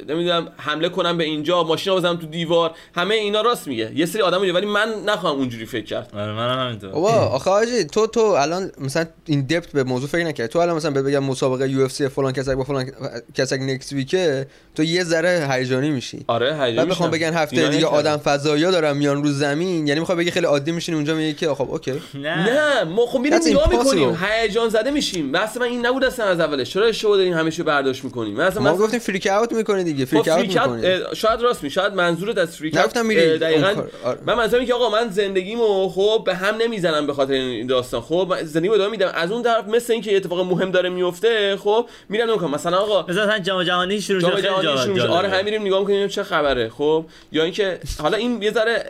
نمی‌دونم حمله کنم به اینجا ماشین رو بزنم تو دیوار. همه اینا راست میگه. یه سری آدم ولی من نخواهم اونجوری فکر کرد. آره منم همینطور. بابا آخه حاجی تو تو الان مثلا این depth به موضوع فکر نکردی. تو الان مثلا بگم مسابقه UFC فلان کسک با فلان کسک next week ه تو یه ذره هیجانی میشی. آره هیجانی بخوام بگن هفته دیگه آدم فضایی دارن میان رو زمین. یعنی می‌خوای بگی خیلی عادی میشین اونجا میگی که خب اوکی. نه. نه ما خب میریم نگاه می‌کنیم. هیجان زده میشیم. بس من این نبود اصلا از اولش. چرا اشتباه داریم همیشه برداشت می‌کنیم؟ مثلا ما گفتیم freak out می‌کنی دیگه. freak out می‌کنی شاید راست می شاید منظورت از freak out دقیقاً. من منظورم که آقا من زندگیمو خب به هم نمی‌زنم به خاطر این داستان. خب زندگیمو ادامه میدم. از اون طرف مثل اینکه اتفاق مهم داره میفته خب میرم نمی‌کنم مثلا آقا مثلا جام جهانی شروع شده آره هم میریم نگاه می‌کنیم چه خبره. خب یا اینکه حالا این یه ذره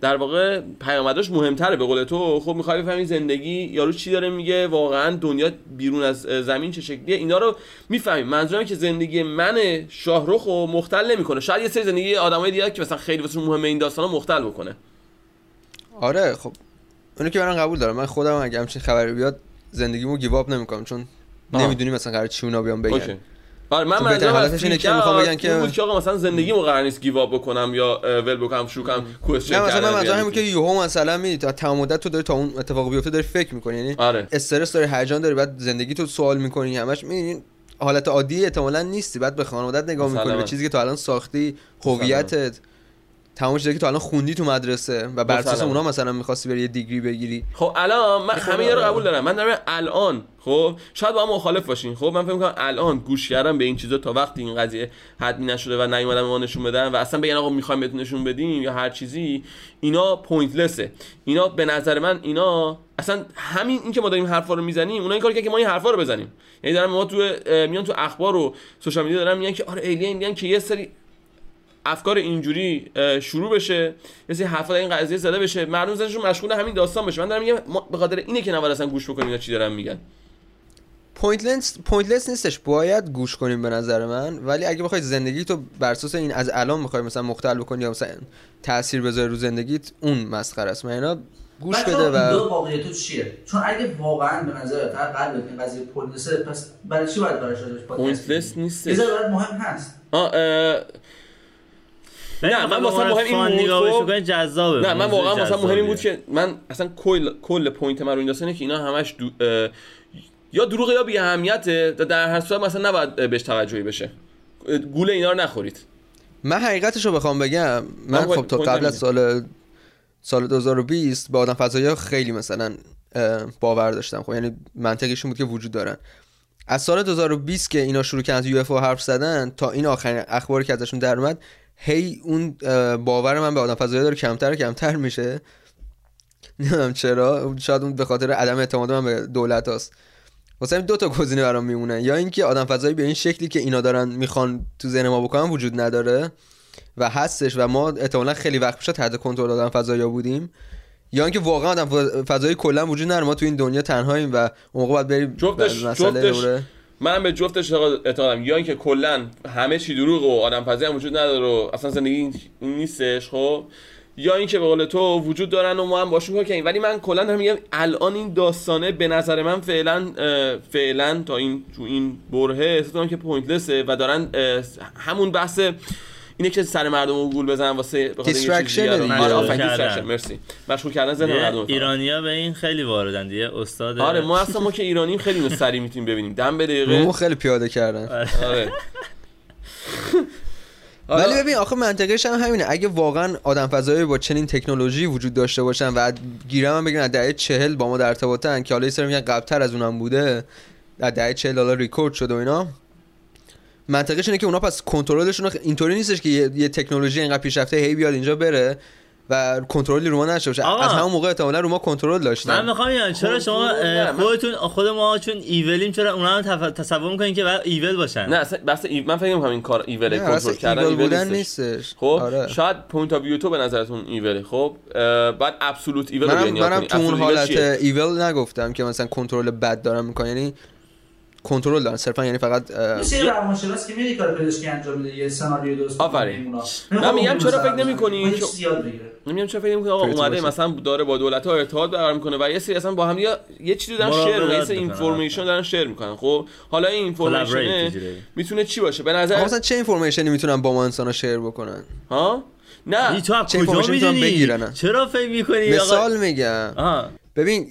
در واقع پیامدش مهمتره به قول تو. خب می‌خوای بفهمی زندگی یارو چی داره میگه؟ واقعا دنیا بیرون از زمین چه شکلیه؟ اینا رو می‌فهمیم. منظورم که زندگی من شاهرخ رو مختل نمی‌کنه. شاید یه سری زندگی آدمای دیگه که مثلا خیلی واسه مهمه این داستانا مختل بکنه. آره خب. اونو که من قبول دارم. من خودم اگه همچین خبری بیاد زندگیمو گیواب نمی‌کنم. چون نمی‌دونی مثلا قرار چی اونا بیان بگن. آره من منظورم از اینه که می‌خوام بگن که بود که آقا مثلا زندگیمو قرار نیست گیواب بکنم یا ول بکنم شروع کنم کوئسچن نه مثلا من منظورم اینه که یهو مثلا می تا تمام مدت تو داری تا اون اتفاق بیفته داری فکر می‌کنی یعنی آره. استرس داری هیجان داری بعد زندگی تو سوال می‌کنی همش می‌بینی حالت عادی احتمالاً نیستی بعد به خانوادت نگاه می‌کنی به چیزی که تو الان ساختی هویتت. تمام چیزی که تو الان خوندی تو مدرسه و بر اساس اونا مثلا می‌خواستی بری یه دیگری بگیری. خب الان من همه رو قبول دارم. من دارم الان خب؟ شاید با هم مخالف باشین. خب من فکر می‌کنم الان گوش کردم به این چیزا تا وقتی این قضیه حتمی نشده و نیومدن ما نشون بدن و اصلا بگن آقا می‌خوایم بهتون نشون بدیم یا هر چیزی اینا پوینتلسه اینا به نظر من اینا اصلا همین اینکه ما داریم حرفا رو می‌زنیم اونا این کاری که ما این حرفا رو بزنیم. یعنی دارم ما تو میان تو اخبار و سوشال میدیا دارن میگن که آره ایلین میگن که یه سری افکار اینجوری شروع بشه یه سری حرفا این قضیه زده بشه مردم زنشون مشغول همین داستان بشه. من دارم میگم به خاطر اینه که نباید اصلا گوش بکنیم اینا چی دارن میگن. pointless pointless نیستش. باید گوش کنیم به نظر من. ولی اگه بخوای زندگی تو بر اساس این از الان می‌خوای مثلا مختل بکنی یا مثلا تاثیر بذاری رو زندگیت اون مسخره است. من اینا گوش بده و دو واقعیت چیه؟ چون اگه واقعا به نظر هر قلب این قضیه pointless پس برای چی باید براش pointless نیست یه مهم هست. آه نه من مثلا مهم این بود خب. جذابه نه من واقعا مثلا مهم این بود که من اصلا کل کل point من رو این داستانه که اینا همش دو... یا دروغ یا بی اهمیته در هر صورت مثلا نباید بهش توجهی بشه. گول اینا رو نخورید. من حقیقتش رو بخوام بگم من خب تا قبل از سال سال 2020 با آدم فضایی خیلی مثلا باور داشتم. خب یعنی منطقیشون بود که وجود دارن. از سال 2020 که اینا شروع کردن از یو اف حرف زدن تا این آخرین اخباری که ازشون در اومد هی اون باور من به آدم فضایی داره کمتر و کمتر میشه. نمی‌دونم چرا. شاید اون به خاطر عدم اعتماد من به دولت هست واسه دو تا گزینه برام میمونه یا اینکه آدم فضایی به این شکلی که اینا دارن می‌خوان تو ذهن ما بکنن وجود نداره و هستش و ما احتمالا خیلی وقت پیش تحت کنترل آدم فضایی بودیم. یا اینکه واقعا آدم فضایی کلا وجود نداره. ما تو این دنیا تنهاییم و اون موقع باید بریم جفتش جفتش من به جفتش اعتقادم یا اینکه کلا همه چی دروغ و آدم پذیر هم وجود نداره و اصلا زندگی این نیستش خب؟ یا اینکه به قول تو وجود دارن و ما هم باشون کنیم ولی من کلا دارم میگم الان این داستانه به نظر من فعلا فعلا تا این تو این برهه احساس که pointless ه و دارن همون بحث اینه که سر مردم رو گول بزنن واسه distraction آره مرسی. مشغول کردن ذهن مردم ایرانیا به این خیلی واردن دیگه. استاد آره ما اصلا ما که ایرانیم خیلی اینو سری می‌تونیم ببینیم. دم به دقیقه. خیلی پیاده کردن. *laughs* آره. ولی ببین آخه منطقیش هم همینه. اگه واقعا آدم فضایی با چنین تکنولوژی وجود داشته باشن و گیرم هم بگن دهه چهل با ما در ارتباطن که حالا سر میگن قبلتر از اونم بوده در دهه چهل حالا ریکورد شده و اینا منطقش اینه که اونا پس کنترلشون اینطوری نیستش که یه, تکنولوژی اینقدر پیشرفته هی بیاد اینجا بره و کنترلی رو ما نشه باشه. از همون موقع احتمالاً رو ما کنترل داشتن. من می‌خوام یعنی چرا شما خودتون خود ما چون evil یم چرا اونا هم تصور می‌کنین که ایول باشن؟ نه بس من فکر نمی‌کنم این کار evil کنترل کردن ایول نیستش. خب آره. شاید point of view تو به نظرتون evil خب بعد absolute evil رو بیان منم تو اون حالت evil نگفتم که مثلا کنترل بد دارم می‌کنه یعنی کنترل دارن صرفا یعنی فقط مثل روانشناس که میری کار پزشکی انجام میده یه سناریو درست آفرین. من میگم چرا فکر نمی‌کنی؟ نمیگم چرا فکر نمی‌کنی؟ آقا اومده مثلا داره با دولت ها ارتباط برقرار می‌کنه و یه سری اصلا با هم یه یه چیزی دارن share می‌کنن یه سری information دارن share می‌کنن. خب حالا این information می‌تونه چی باشه؟ به نظر مثلا چه information ی می‌تونن با ما انسانا share بکنن؟ ها؟ نه. تو کجا می‌دونی؟ چرا فکر می‌کنی؟ مثال میگم. ببین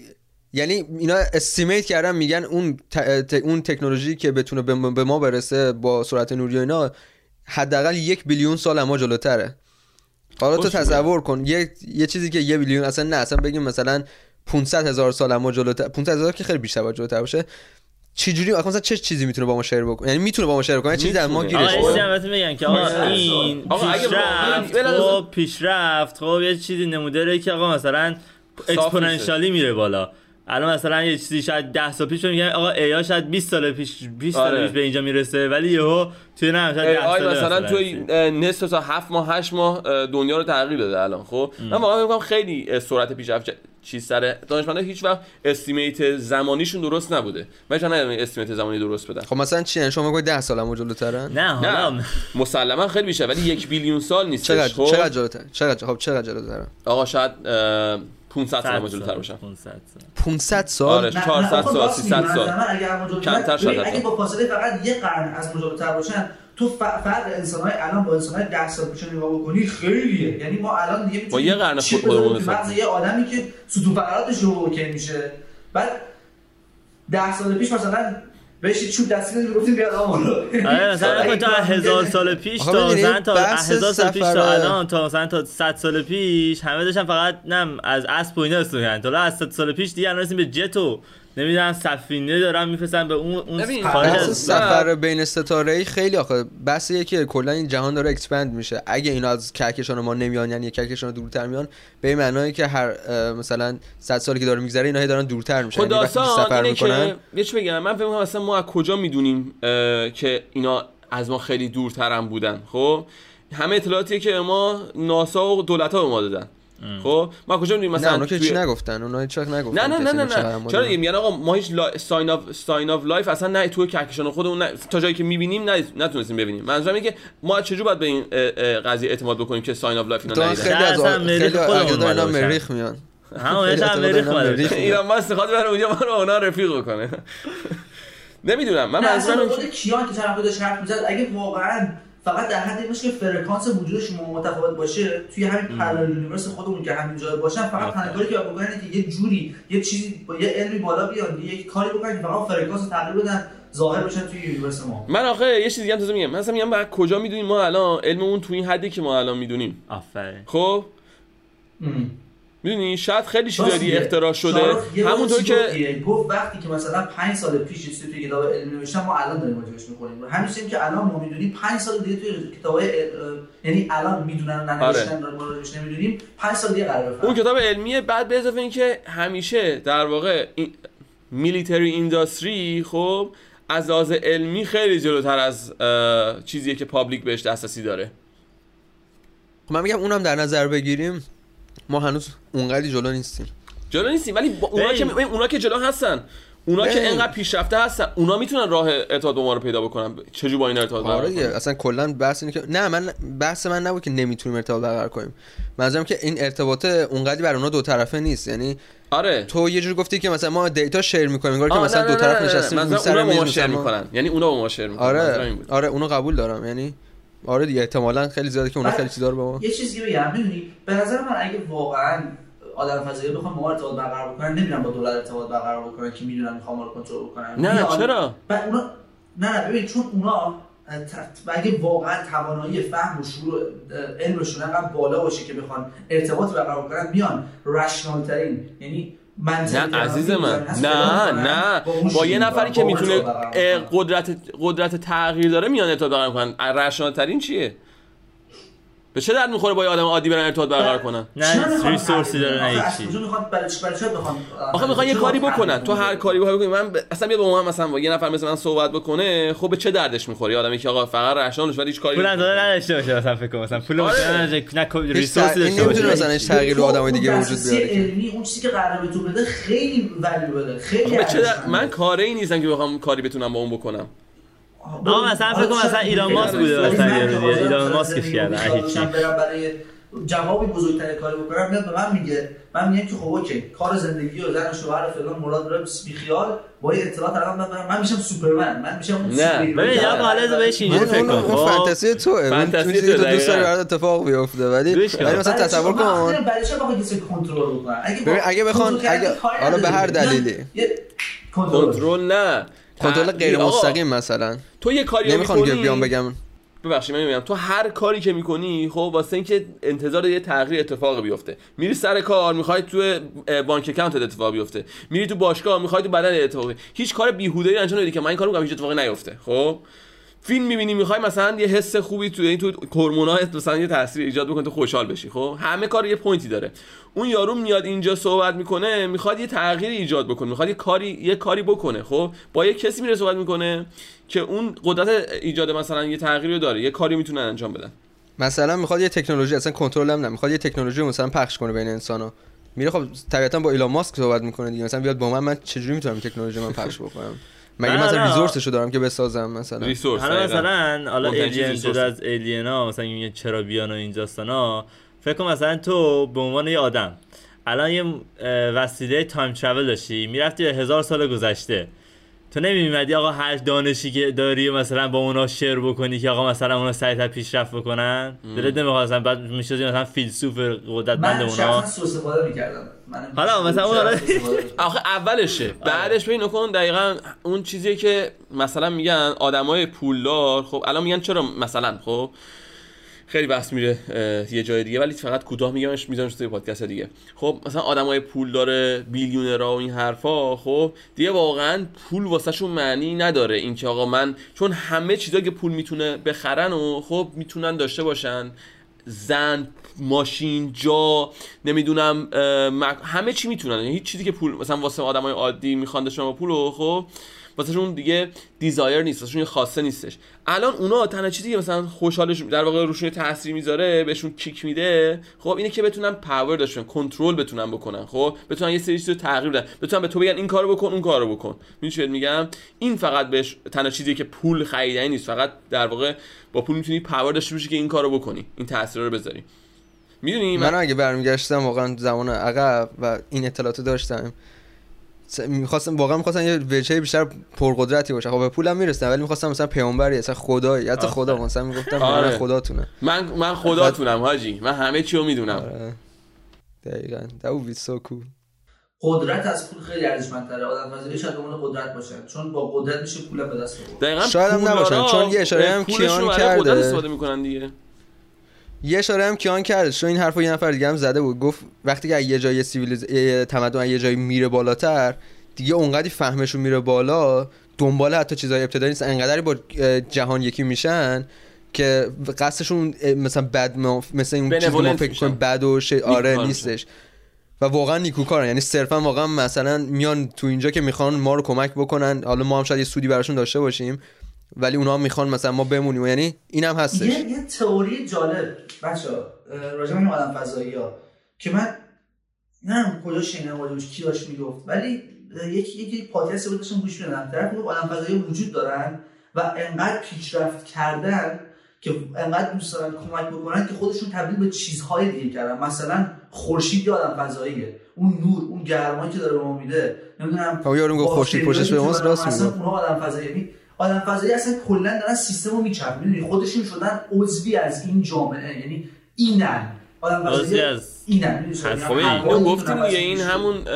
یعنی اینا estimate کردن میگن اون اون تکنولوژی که بتونه به ما برسه با سرعت نوری و اینا حداقل یک بیلیون سال ما جلوتره. حالا تو تصور کن یه یه چیزی که یه بیلیون اصلا نه اصلا بگیم مثلا 500 هزار سال ما جلوتر 500 هزار که خیلی بیشتر جلوتر باشه. چجوری آخه مثلا چه چیزی می‌تونه با ما شیر بکنه؟ یعنی می‌تونه با ما شیر بکنه؟ چیزی در ما گیرش آقا میگن که آقا این پیشرفت خب پیشرفت خب یه چیزی نموده که آقا مثلا exponentially میره بالا. الان مثلا یه چیزی شاید 10 سال پیش میگن آقا ای شاید 20 سال پیش 20 سال آره. پیش به اینجا می‌رسه ولی یهو توی نه شاید AI سال مثلا توی نصف تا هفت ماه هشت ماه اه، دنیا رو تغییر داده الان خب؟ من واقعا می‌کنم خیلی سرعت پیشرفت چیز سره. دانشمندا هیچ وقت estimate زمانیشون درست نبوده. من چون ندیدم estimate زمانی درست بدن. خب مثلا چی؟ یعنی شما میگید 10 سالمو جلوترن نه حالا نه مسلما خیلی بیشتر ولی یک billion سال نیست چقدر؟ خب؟ چقدر جلوتر چقدر؟ خب چقدر جلوترن آقا شاید اه، 500 سال 100 ما جلوتر باشم. 500 سال. 500 سال؟ آره. 400 سال، 300 سال. کمتر کمتر شاید اگه حتی. با فاصله فقط یه قرن از مجابتر باشن تو فرق انسان‌های الان با انسان‌های 10 سال پیش نگاه بکنی خیلیه. یعنی ما الان دیگه با یه قرن خودمون مغز یه آدمی که ستون فقراتش رو اوکی میشه. بعد 10 سال پیش مثلا بهش چوب دستی می‌گفتیم بیاد آمون آره مثلا *laughs* تا هزار سال پیش تا مثلا تا هزار سال پیش تا الان تا مثلا تا 100 سال پیش همه داشتن فقط نم از اسب و اینا استفاده کردن تا از 100 سال پیش دیگه الان رسیدیم به جت و نمی‌دونم سفینه دارن میفرستن به اون اون خارج سفر بین ستاره ای خیلی آخه بحثیه که کلا این جهان داره اکسپند میشه. اگه اینا از کهکشان ما نمیان یعنی کهکشان دورتر میان به این معنایی که هر مثلا 100 سالی که داره میگذره اینا هی دارن دورتر میشن. یعنی وقتی داستان سفر می‌کنن یه چی بگم؟ من فکر می‌کنم اصلا ما از کجا می‌دونیم که اینا از ما خیلی دورترم بودن خب؟ همه اطلاعاتیه که ما ناسا و دولت ها به ما دادن. خب؟ ما کجا می‌دونیم مثلا نه اونا که توی- چی نگفتن؟ اونا هیچ وقت نگفتن نه نه نه نه نه. چرا داریم. دیگه میگن آقا ما هیچ لا... sign of sign of life اصلا نه تو کهکشان خودمون نه... تا جایی که می‌بینیم نه نتونستیم ببینیم. منظورم اینه که ما چجوری باید به این قضیه اعتماد بکنیم که sign of life اینا ندیدن خیلی از خیلی خودمون عقیده اینا اومده مریخ میان. همون *laughs* هم مریخ اومده. ایران ما استخواد بره اونجا ما رو اونا رفیق بکنه *laughs* نمی‌دونم. من نه منظورم اینه قول کیان که چند داشت حرف می‌زد اگه واقعا فقط در حد این باشه که فرکانس وجود شما متفاوت باشه. توی همین parallel universe خودمون که همین جا باشن فقط تنها کاری که باید بکنن که یه جوری یه چیزی با یه علمی بالا بیان یه کاری بکنن که فقط فرکانس رو تغییر بدن ظاهر بشن توی universe ما. من آخه یه چیز دیگه هم تازه میگم. من اصلا میگم بعد کجا می‌دونیم ما الان؟ علممون تو این حدی که ما الان می‌دونیم. آفرین. خب؟ می‌دونی شاید خیلی چیزایی. اختراع شده. همونطور که گفت که گفت وقتی که مثلا 5 سال پیش چیزی توی کتاب علمی نوشتن ما الان داریم راجعش می‌خونیم. همین چیزی که الان ما می‌دونیم 5 سال دیگه توی کتابای یعنی الان می‌دونن و ننوشتن ما راجعش نمی‌دونیم 5 سال دیگه قرار اون بفهمن کتاب علمیه بعد به اضافه اینکه همیشه در واقع میلیتری اینداستری خب از لحاظ علمی خیلی جلوتر از چیزیه که پابلیک بهش دسترسی داره. خب من میگم اونم در نظر بگیریم. ما هنوز اونقدی جلو نیستیم. جلو نیستیم ولی با اونا. که اونا که جلو هستن. اونا که. انقدر پیشرفته هستن. اونا می‌تونن راه ارتباط با ما رو پیدا بکنن. چجوری با این ارتباط آره برقرار؟ اصلا کلا بحث اینه که نه من بحث من نبود که نمی‌تونیم ارتباط برقرار کنیم. منظورم که این ارتباط اونقدی بر اونا دو طرفه نیست. یعنی آره. تو یه جور گفتی که مثلا ما دیتا شیر می‌کنیم انگار که مثلا نه، دو نه، طرف نه، نه، نشستیم سر اونا با ما شیر مثلا می‌کنن. یعنی اونا با ما شیر می‌کنن. آره بود. آره اونو قبول دارم. یعنی آره دیگه احتمالاً خیلی زیاده که اونا خیلی چیزا رو به ما یه چیزی که بگم. می‌دونی به نظر من اگه واقعا آدم فضایی بخوان با ما ارتباط برقرار بکنن نمیرن با دولت ارتباط برقرار بکنن که می‌دونن می‌خوام ما رو کنترل بکنن. نه میان- چرا؟ بعد اونا نه نه ببین چون اونا ت- اگه واقعا توانایی فهم و شعور و علمشون انقدر بالا باشه که بخوان ارتباط برقرار کنن میان رشنال ترین یعنی نه عزیز من. نه می‌کنن، نه. با یه نفری می‌کنن، که می‌تونه می‌کنن. قدرت قدرت تغییر داره میان ارتباط برقرار کنن رشنال ترین چیه؟ به چه درد می‌خوره با یه آدم عادی برن ارتباط برقرار کنن نه ریسورسی داره؟ نه هیچی برای چی بخوان آخه می‌خوان یه کاری بکنن تو؟ هر کاری بخوای بکنی من ب... اصلا بیا با ما مثلا با یه نفر مثل من صحبت بکنه خب به چه دردش می‌خوره آدمی که آقا فقط رشنالش ولی هیچ کاری پول. اندازه نداشته باشه مثلا فکر کنم مثلا پول آره. نداشته- نه ریسورسی داشته باشه مثلا هیچ تغییر رو تو آدمای دیگه وجود بیاره. علمی اون چیزی که قراره به تو بده خیلی ولیو بده خیلی. من کاری ای نیستم که بخوام کاری بتونم با اون بکنم آقا مثلا فکر کنم مثلا ایلان ماسک بوده مثلا ایلان ماسکش کرده، رو هیچی. بکنم، برم برای جوابی بزرگتر کاری بکنم میاد به من میگه من میگم که خب اوکی کار زندگی و زن و شوهر و فلان مراد داره بی خیال با این اطلاعات الان من من میشم سوپرمن من میشم اون نه. ببین یا حالت بهش اینجوری فکر کن خب فانتزی اون فانتزی تو دوست داری. برات اتفاق بیفته ولی. ولی مثلا تصور چی- من کن چه بخوای کسی کنترل بکنن اگه ببین، اگه بخوان- اگه- حالا به هر. دلیلی. کنترل نه کنترل غیر مستقیم مثلا. تو یه کاری نمی‌خوام بیام بگم. ببخشید من میگم. تو هر کاری که می‌کنی خب واسه اینکه انتظار یه تغییر اتفاق بیفته. میری سر کار می‌خوای تو بانک account اتفاق بیفته. میری تو باشگاه می‌خوای تو بدن اتفاق بیفته. هیچ کار بیهوده ای انجام نمیدی که من این کارو می‌کنم هیچ اتفاقی نیفته خب؟ فیلم می‌بینی می‌خوای مثلا یه حس خوبی تو این تو هورمونا مثلا یه تاثیر ایجاد بکنه تو خوشحال بشی خب؟ همه کار یه point ی داره. اون یارو میاد اینجا صحبت می‌کنه می‌خواد یه تغییر ایجاد بکنه می‌خواد یه کاری یه کاری بکنه خب؟ با یه کسی میره صحبت می‌کنه که اون قدرت ایجاد مثلا یه تغییری رو داره یه کاری می‌تونه انجام بدن مثلا می‌خواد یه تکنولوژی اصلا کنترل هم می‌خواد یه تکنولوژی مثلا پخش کنه بین انسانا میره خب طبیعتا با ایلان ماسک صحبت می‌کنه دیگه مثلا بیاد با من من چجوری می‌تونم تکنولوژی من پخش بکنم؟ مگه مثلا ریسورسشو دارم که بسازم مثلا؟ ریسورس حالا مثلا حالا ایلین جدا از ایلینا مثلا میگه چرا بیان و اینجاستانا فکر کن مثلا تو به عنوان یه آدم الان یه وسیله تایم ترافل داشتی می‌رفتی هزار سال گذشته. تو نمیمدی آقا هر دانشی که داری مثلا با اونا شیر بکنی که آقا مثلا اونا سریعتر پیشرفت بکنن؟ دلت نمی‌خواد مثلا بعد می‌شدی مثلا فیلسوف قدرتمند اونا؟ من سوء استفاده می‌کردم. حالا مثلا اون آخه اولشه. بعدش ببین کن دقیقا اون چیزی که مثلا میگن آدمای پولدار خب الان میگن چرا مثلا خب؟ خیلی بحث میره یه جای دیگه. ولی فقط کوتاه میگمش می‌ذارم توی پادکست دیگه. خب مثلا آدمای پول داره بیلیونرها و این حرفا خب دیگه واقعا پول واسهشون معنی نداره. اینکه آقا من چون همه چیزا که پول می‌تونه بخرن و خب می‌تونن داشته باشن. زن ماشین جا نمی‌دونم همه چی می‌تونن. یعنی هیچ چیزی که پول مثلا واسه آدمای عادی می‌خوان داشته با پول خب واسه اون دیگه desire نیست واسه یه خاصه نیستش. الان اونا تنها چیزی که مثلا خوشحالش در واقع روشون تاثیر می‌ذاره بهشون kick میده خب اینه که بتونن power داشتن کنترل بتونن بکنن خب بتونن یه سری چیزو تغییر بدن. بتونن به تو بگن این کارو بکن اون کارو بکن. میشه میگم؟ این فقط بهش تنها چیزی که پول خریدنی نیست. فقط در واقع با پول می‌تونی power داشته باشی که این کارو بکنی این تاثیر رو بذاری. می‌دونی؟ من, من اگه برمیگشتم واقعا زمان عقب و این اطلاعات داشتم می‌خواستم واقعا می‌خواستم یه وجهه بیشتر پرقدرتی باشه. خب به پولم می‌رسن ولی می‌خواستم مثلا پیامبری اصلا خدایی. حتی خدا مثلا می‌گفتم آره. من خداتونه. من من خداتونم حاجی. من همه چی رو می‌دونم. آره. دقیقاً. that so cool قدرت از پول خیلی ارزشمندتره. آدم فضایی شاید اون قدرت باشه. چون با قدرت میشه پول به دست بیاره دقیقاً شاید هم نباشن چون یه اشاره هم کیان کرده. استفاده می‌کنن دیگه. یه اشاره هم کیان کرد. چون این حرفو یه نفر دیگه هم زده بود. گفت وقتی که یه جای سیویلیز تمدن یه جایی میره بالاتر دیگه اونقدی فهمشون میره بالا دنبال حتی چیزای ابتدایی نیست. انقدری با جهان یکی میشن که قصدشون مثلا بد مثل این چیزی ما فکر کنیم بد و آره نیستش. و واقعا نیکوکارن یعنی صرفا واقعا مثلا میان تو اینجا که می‌خوان ما رو کمک بکنن. حالا ما هم شاید یه سودی براشون داشته باشیم. ولی اونا هم می‌خوان مثلا ما بمونیم. یعنی اینم هستش. یه, یه تئوری جالب. بچه راجع به آدم فضایی ها. که من نه کجا شنیدم راجعش کی داشت می‌گفت. ولی یکی یکی پادکست بود داشتم گوش می‌دادم. طرف می‌گفت آدم فضایی وجود دارن و انقدر پیشرفت کردن که انقدر دوست دارن کمک بکنن که خودشون تبدیل به چیزهای دیگه کردن. مثلا خورشید آدم فضاییه. اون نور اون گرمایی که داره به ما میده. نمی‌دونم خب یارو گفت خورشید پشتش به ماست راست میگه اونها آدم فضایی. یعنی آدم فضایی اصلا کلا دارن سیستم رو میچرخونن می‌دونی؟ خودشون شدن عضوی از این جامعه یعنی اینن. آدم فضایی از اینن خب اینو گفتیم دیگه این همون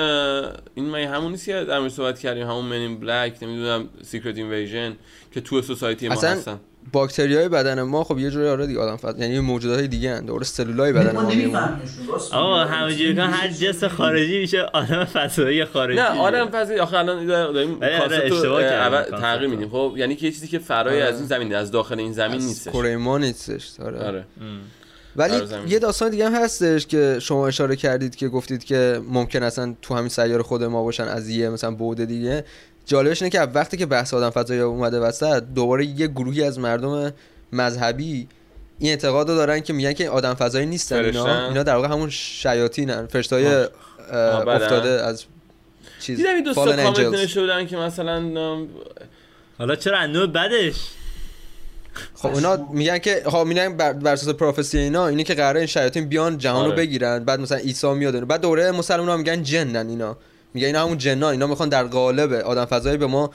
این ما همون نیست که در صحبت کردیم؟ همون Men in Black نمی‌دونم secret invasion که تو society ما هستن. باکتری های بدن ما خب یه جوری آره دیگه آدم فضا یعنی موجودات دیگه اند دور سلولای بدن ما آقا همینجوری که هر جنس خارجی میشه آدم فضایی خارجی. نه آدم فضایی. آخه الان داریم کانسپت تغییر میدیم. خب یعنی که یه چیزی که فرای از این زمین از داخل این زمین نیستش. کره ما نیستش آره, آره. ولی یه داستان دیگه هم هستش که شما اشاره کردید که گفتید که ممکن اصلا تو همین سیاره خود ما باشن از یه مثلا بوده دیگه. جالبش اینه که وقتی که بحث آدم فضایی اومده وسط دوباره یه گروهی از مردم مذهبی این اعتقاد دارن که میگن که آدم فضایی نیستن اینا. اینا در واقع همون شیاطینن. فرشتای افتاده از چیز. دیدم این دوستا کامنت نشودن که مثلا حالا چرا انو بدش؟ خب اونا میگن که خب میگن بر اساس پروفسی اینا اینه که قراره این شیاطین بیان جهان رو آره. بگیرن. بعد مثلا عیسی میاد بعد دوره مسلمان ها میگن جنن اینا. میگن اینا همون جنان اینا می‌خوان در قالب آدم فضایی به ما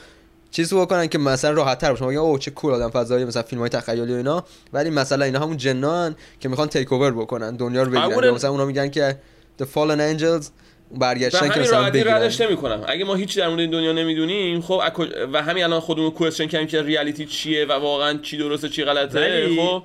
چیز بکنن که مثلا راحت تر باشه میگن اوه چه کول آدم فضایی مثلا فیلم های تخیلی و اینا. ولی مثلا اینا همون جنان که می‌خوان تیک اوور بکنن دنیا رو بگیرن. مثلا اونا میگن که the fallen angels برگشتن که مثلا بگیرن. ردش نمی‌کنم. اگه ما هیچ در مورد این دنیا نمی‌دونیم خب و همین الان خودمون کوئسچن کردیم که ریالیتی چیه و واقعا چی درسته چی غلطه خب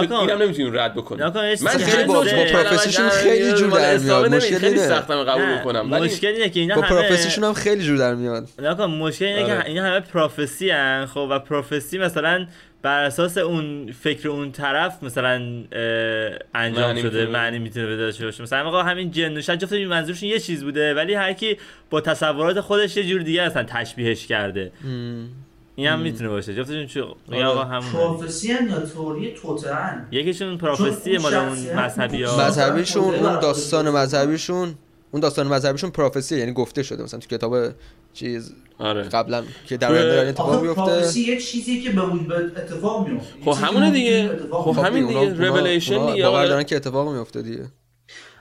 اینم نمی‌تونیم رد بکنیم. من خیلی با, با پروفسیشون خیلی جور در میاد. مشکل خیلی سختم قبول بکنم. مشکل اینه که اینا با پروفسیشون هم خیلی جور در میاد. نکن مشکل اینه که اینا همه پروفسی ان خب و پروفسی مثلا بر اساس اون فکر اون طرف مثلا انجام معنی شده معنی می‌تونه بده باشه. مثلا آقا همین جن جفت منظورشون یه چیز بوده ولی هر کی با تصورات خودش یه جور دیگه اصلا تشبیهش کرده. این هم می‌تونه باشه. جفتشون چه آقا همون پروفسی یا تئوری توترن. یکیشون پروفسی مال اون مذهبی ها. مذهبیشون اون داستان مذهبیشون. اون داستان مذهبیشون پروفسی یعنی گفته شده مثلا تو کتاب چیز آره. قبلا که در آینده اتفاق میفته پروفسی یه چیزی که به اتفاق میفته خب همونه دیگه. خب همین دیگه. ریولیشن دیگه باور دارن که اتفاق میفته دیگه.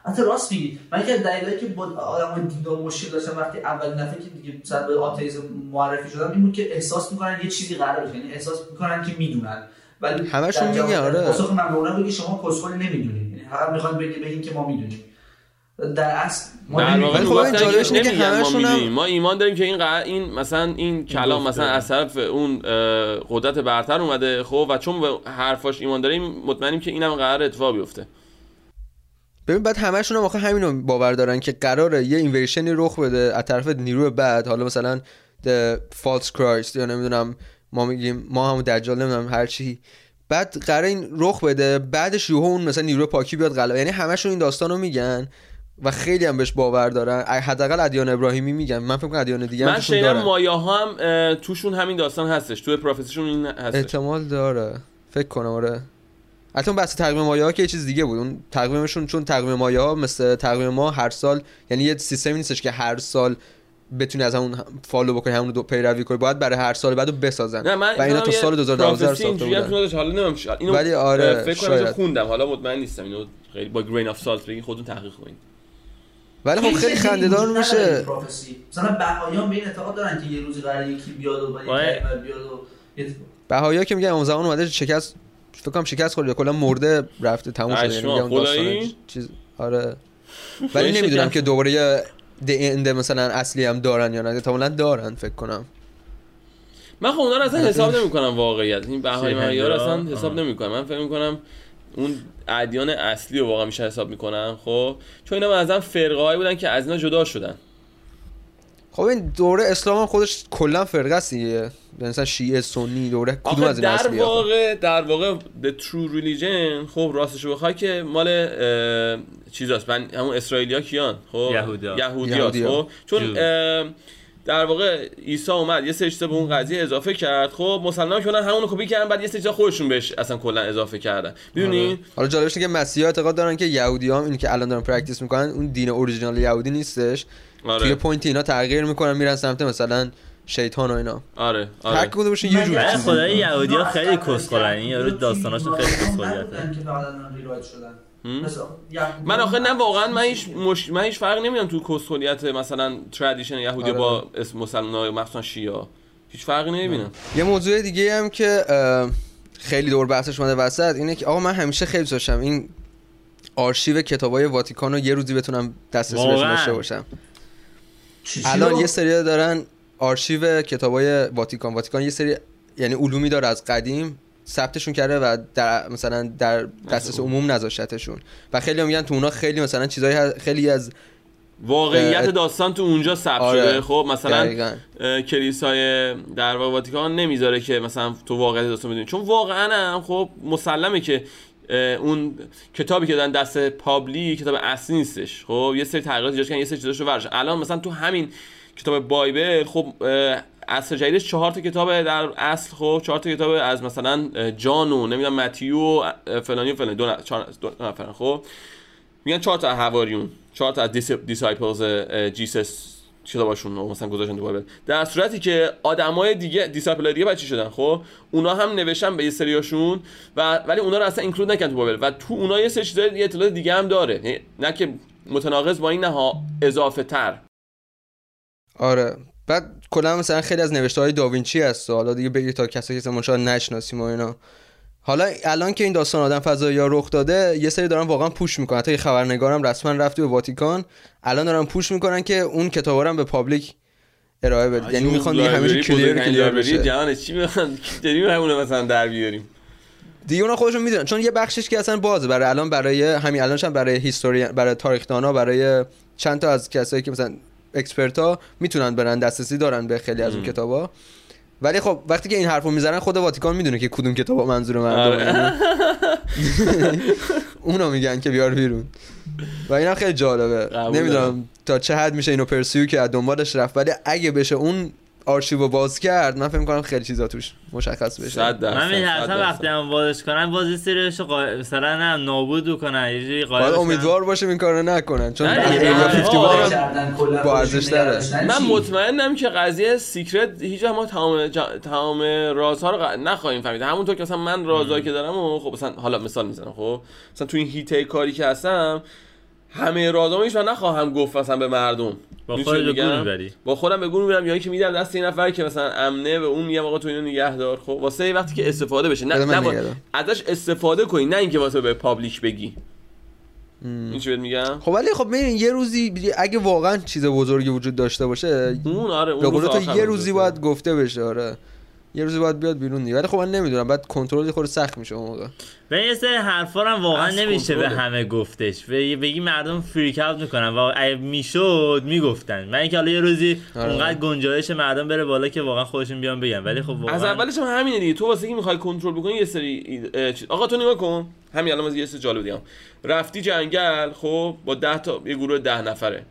حتی راست میگی. من که دلیلی که با آدم دیندار مشکل داشتم وقتی اول دفعه که دیگه سر به آتئیسم معرفی شدم این بود که احساس می‌کنن یه چیزی قرار بشه. یعنی احساس می‌کنن که می‌دونن. ولی همشون میگن آره. پاسخ من بگی شما کسخلی نمی‌دونید. یعنی فقط می‌خوان بگین که ما می‌دونیم. در اصل ما ولی خب جالبش اینه که همشون هم... ما ایمان داریم که این قرار این مثلا این کلام مثلا از طرف اون قدرت برتر اومده خب و چون به حرفاش ایمان داریم مطمئنیم که اینم قرار اتفاق بیفته. ببین بعد همشون هم آخه همینو باور دارن که قراره یه اینویشنی رخ بده از طرف نیروی بعد. حالا مثلا فالس کرایست یا نمی‌دونم ما میگیم ما هم دجال نمی‌دونم هر چی. بعد قرار این رخ بده بعدش یهو اون مثلا نیروی پاکی بیاد غلبه. یعنی همشون این داستانو میگن. و خیلی هم بهش باور دارن. حداقل ادیان ابراهیمی میگن. من فکر کنم ادیان دیگه من شنیدم مایا هم توشون همین داستان هستش. تو prophecy شون این هستش. احتمال داره. فکر کنم آره. البته بحث تقویم مایا ها که یه چیز دیگه بود. اون تقویمشون چون تقویم مایا ها مثل تقویم ما هر سال یعنی یه سیستمی نیستش که هر سال بتونی از همون follow بکنی همونو پیروی کنی. باید برای هر سال بعدو بسازن. نه من و اینا تا سال 2012 ساخته بودن. حالا اینو ولی آره فکر کنم خوندم. حالا مطمئن نیستم. اینو خیلی با grain of salt بگین خودتون تحقیق کنید ولی خب خیلی خنده‌دار میشه مثلا بهاییان به این اعتقاد دارن که یه روزی قراره یکی بیاد و بیاد و بهایا که میگن اون زمان اومده شکست فکر کنم شکست خورد یا کلا مرده رفته تموم شده یعنی اون داستان چیز. آره. ولی نمی‌دونم که دوباره دی اند مثلا اصلی هم دارن یا نه. احتمالاً دارن فکر کنم. من خب اونا رو اصلا حساب نمی‌کنم واقعیت. این بهای معیار اصلا حساب نمی‌کنم. من فکر می‌کنم اون ادیان اصلی رو واقعا میشه حساب می‌کنم خب؟ چون اینا مثلا فرقه بودن که از اینا جدا شدن. خب این دوره اسلام هم خودش کلا فرقه است دیگه. مثلا شیعه سنی دوره کدوم از این در واقع در واقع the true religion خب راستش بخوای که مال چیزاست. من همون اسرائیلیا کیان؟ خب؟ یهودیا یهودیا خب؟ چون در واقع عیسی اومد یه سری به اون قضیه اضافه کرد. خب مسلمان که همون کپی کردن بعد یه سری خودشون بهش اصلا کلا اضافه کردن. می‌دونی؟ آره. حالا جالبش که مسیحا اعتقاد دارن که یهودی هم این که الان دارن practice می‌کنن اون دین اورجینال یهودی نیستش. آره. توی point اینا تغییر می‌کنن میرن سمت مثلا شیطان و اینا. آره آره. هر کدوم بشه یه جور خدای یهودی ها خیلی کسخلن. این یارو داستاناشون خیلی کسخلیته من آخه نه واقعا من هیچ مش... من هیچ فرق نمی‌دونم تو کسخلیت مثلا tradition یهودی آره. با اسم مسلمان مخصوصا شیعه. هیچ فرقی نمی‌بینم. یه موضوع دیگه هم که خیلی دور بحثش اومده وسط اینه که آقا من همیشه خیلی داشتم این آرشیو کتابای واتیکان رو یه روزی بتونم دسترسی بهش داشته باشم. الان یه سری دارن آرشیو کتابای واتیکان. واتیکان یه سری یعنی علومی داره از قدیم. ثبتشون کرده و در مثلا در دسترس عموم نذاشتشون. و خیلی میگن تو اونا خیلی مثلا چیزای خیلی از واقعیت داستان تو اونجا ثبت آره. شده. خب مثلا کلیسای در واتیکان نمی‌ذاره که مثلا تو واقعیت داستان بدونی. چون واقعا خب مسلمه که اون کتابی که دادن دست پابلی کتاب اصلی نیستش. خب یه سری تغییرات ایجاد کردن یه سری چیزاشو ورش. الان مثلا تو همین کتاب بایبل خب اصل جدیدش چهار تا کتاب در اصل خب چهار تا کتاب از مثلا جانو نمی‌دونم متیو و فلانی و فلانی. دو, نفر خب. میگن چهار تا هواریون چهار تا از disciples Jesus کتاباشون مثلا گذاشتن تو Bible. در صورتی که آدمای دیگه disciple دیگه بچی شدن خب. اونا هم نوشتن به یه سریاشون و ولی اونا رو اصلا include نکردن تو Bible. و تو اونا یه سری یه اطلاعات دیگه هم داره. یعنی نه که متناقض با این نه اضافه تر آره. بعد کلا مثلا خیلی از نوشته های داوینچی هست حالا دیگه بگی تا کسایی که شاید نشناسیم و اینا. حالا الان که این داستان آدم فضایی ها رخ داده یه سری دارن واقعا push می‌کنن. حتی خبرنگارم رسما رفته به واتیکان. الان دارن push می‌کنن که اون کتابا رو به public ارائه بده. یعنی می‌خوان دیگه همیشه clear clear بشه. جهان چی می‌خوان؟ داریم همون مثلا در بیاریم؟ دیگه اونا خودشون می‌دونن. چون یه بخشش که اصلا بازه. برای الان برای همین الانش هم برای history برای تاریخدانا برای چند تا از کسایی که مثلا expert ها می‌تونن برن دسترسی دارن به خیلی از اون کتابا. ولی خب وقتی که این حرفو می‌زنن خود واتیکان می‌دونه که کدوم کتاب منظور مردم *laughs* اونو میگن که بیار بیرون. و اینم خیلی جالبه. نمی‌دونم تا چه حد میشه اینو pursue که دنبالش رفت. ولی اگه بشه اون آرشیو باز کرد من فکر می‌کنم خیلی چیزا توش مشخص بشه. من میترسم وقتی هم بازش کنن باز یه سریش قا... مثلا هم نابود کنن یه جوری باید امیدوار باشیم این کارو نکنن چون Area 51 با ارزش داره من مطمئنم که قضیه secret هیچ ما تمام جا... تمام رازها رو نخواهیم فهمید. همونطور که مثلا من رازایی که دارم و خب مثلا حالا مثال می‌زنم خب؟ مثلا تو این هیته کاری که هستم همه رازامو من نخواهم گفت مثلا به مردم. با خودت به با خودم به گور می‌برم یا اینکه میدم دست این نفر که مثلا امنه به اون میگم آقا تو اینو نگه دار خب واسه وقتی که استفاده بشه نه نه ازش استفاده کنی نه اینکه واسه به پابلیک بگی. این چی میگم؟ خب ولی خب ببین یه روزی اگه واقعا چیز بزرگی وجود داشته باشه اون آره اون روز یه روزی باید گفته بشه آره. یه روزی باید بیاد بیرون دیگه. ولی خب من نمی‌دونم بعد کنترل خود سخت میشه اون موقع. و یه سری حرفا هم واقعا نمیشه به همه گفتش. و بگی مردم فریک اوت می‌کنن. و اگه می‌شد می‌گفتن. من اینکه حالا یه روزی آره. اونقدر گنجایش مردم بره بالا که واقعا خودشون بیان بگن. ولی خب واقعا از اولش هم همینه دیگه. تو واسه اینکه می‌خوای کنترل بکنی یه سری چیز آقا تو نگاه کن. همین الان یه سری جالب دیگم رفتی جنگل خب با 10 تا یه گروه 10 نفره.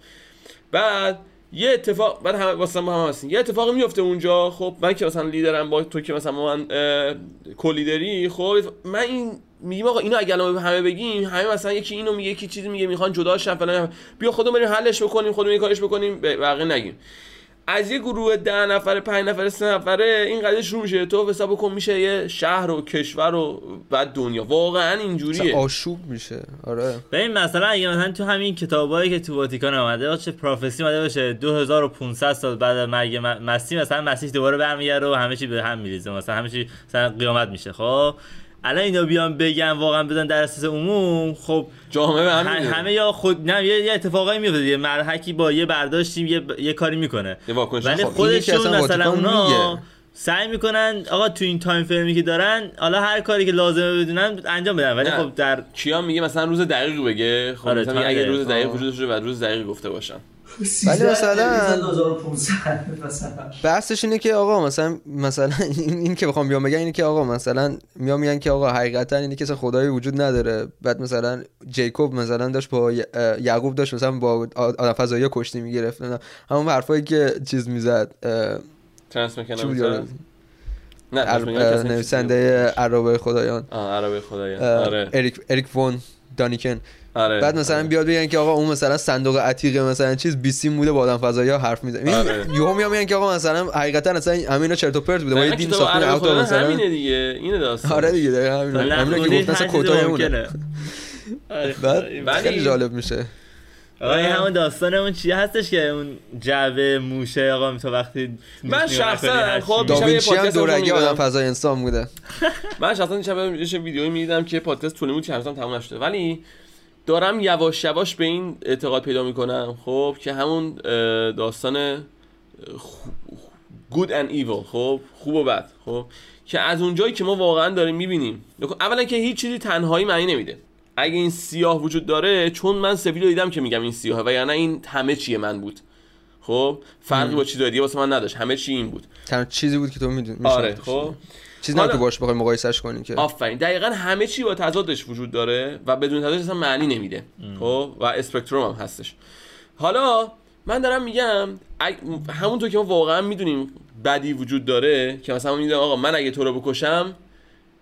بعد یه اتفاق بعد همه واسه ما هم هستیم یه اتفاقی میفته اونجا خب من که مثلا لیدرم با تو که مثلا من کلیدری خب من این میگیم آقا اینو اگه الان همه بگیم همه مثلا یکی اینو میگه یکی چیزی میگه می‌خوان جدا شن فلان بیا خودمون بریم حلش بکنیم خودمون کارش بکنیم بقیه نگیم. از یه گروه ده نفره پنج نفره سه نفره این قضیه شروع میشه. تو حساب کن میشه یه شهر و کشور و بعد دنیا. واقعا اینجوریه. آشوب میشه. آره. ببین مثلا اگه مثلا تو همین کتابایی که تو واتیکان اومده باشه پروفسی اومده باشه. 2500 سال بعد مرگ مسیح مثلا مسیح دوباره برمیگرده و همه چی به هم میریزه. مثلا همه چی مثلا قیامت میشه. خب؟ الان اینا بیان بگن واقعا بدن در اساس عموم خب جامعه همه همه یا خود نه یه, اتفاقایی میفته یه مرحکی با یه برداشتی یه, یه کاری می‌کنه. ولی خب. خودشون مثلا اونا سعی می‌کنن آقا تو این تایم فرمی که دارن حالا هر کاری که لازمه بدونن انجام بدن. ولی خب در کیا میگه مثلا روز دقیق بگه. خب آره مثلا اگه روز دقیق وجود داشته بعد روز دقیق گفته باشن ولی مثلا بحثش اینه که آقا مثلا مثلا این که بخوام بیام بگم اینه که آقا مثلا میام میگن که آقا حقیقتا اینه که خدایی وجود نداره. بعد مثلا جیکوب مثلا داشت با یعقوب داشت مثلا با آدم فضایی کشتی می‌گرفت. همون حرفایی که چیز می‌زد نه نویسنده عربه خدایان. عربه خدایان. آره. اریک اریک فون دانیکن. آره. بعد مثلا آره. بیاد بگن که آقا اون مثلا صندوق عتیق مثلا چیز بیسیم بوده با آدم فضایی ها حرف می‌زنه. آره. یهو میام میگن که آقا مثلا حقیقتا اصلا همینا چرت و پرت بوده. با یه دین ساختن اوتا مثلا. همینه دیگه. اینه داستان. آره دیگه دقیقاً همینه. همینه که گفتن اصلا کوتاه اونه بعد خیلی جالب میشه. آقا این همون داستان اون چی هستش که اون جعبه موشه آقا تو وقتی *laughs* من شخصا خب داوینچی هم دورگی آدم فضای انسان بوده. من شخصا شب یه ویدیویی می‌دیدم که پادکست طول بود چند تموم نشده. ولی دارم یواش یواش به این اعتقاد پیدا می‌کنم خب که همون داستان good and evil خب خوب و بد خب که از اونجایی که ما واقعا داریم می‌بینیم. اولا که هیچ چیزی تنهایی معنی نمیده. اگه این سیاه وجود داره چون من سفید دیدم که میگم این سیاهه و یعنی این همه چیه من بود. خب فرقی با چیز دیگه واسه من نداشت. همه چی این بود. تنها چیزی بود که تو می‌دونی آره خب. چیزی نه که باش بخوای مقایسش کنی که. آفرین. دقیقا همه چی با تضادش وجود داره و بدون تضادش اصلا معنی نمیده. خب؟ و اسپکتروم هم هستش. حالا من دارم میگم همونطور که ما واقعا می‌دونیم بدی وجود داره که مثلا می‌دونم آقا من اگه تو رو بکشم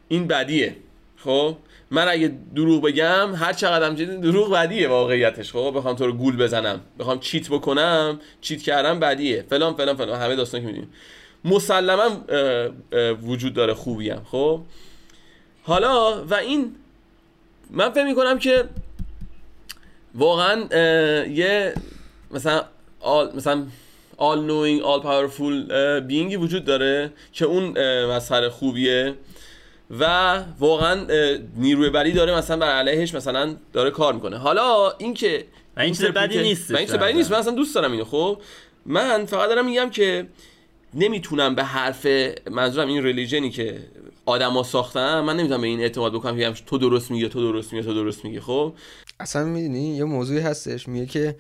این بدیه. خب؟ من اگه دروغ بگم هر چقدر هم دروغ بدیه واقعیتش. خب بخوام تو رو گول بزنم بخوام چیت بکنم چیت کردم بدیه. فلان فلان فلان. همه داستان که می‌دونیم. مسلما وجود داره خوبی خب؟ حالا و این من فکر می‌کنم که واقعا یه مثلا مثلا all knowing all powerful بینگی وجود داره که اون مسخره خوبیه. و واقعا نیروی بری داره مثلا بر علیهش مثلا داره کار می‌کنه. حالا اینکه این چیز بدی نیست این چیز بدی نیست من اصلا دوست دارم اینو. خب من فقط دارم میگم که نمی‌تونم به حرف منظورم این ریلیجنی که آدما ساختن من نمی‌تونم به این اعتماد بکنم که تو درست میگی تو درست میگی تو درست میگی. خب؟ اصلا می‌دونی یه موضوعی هستش میگه که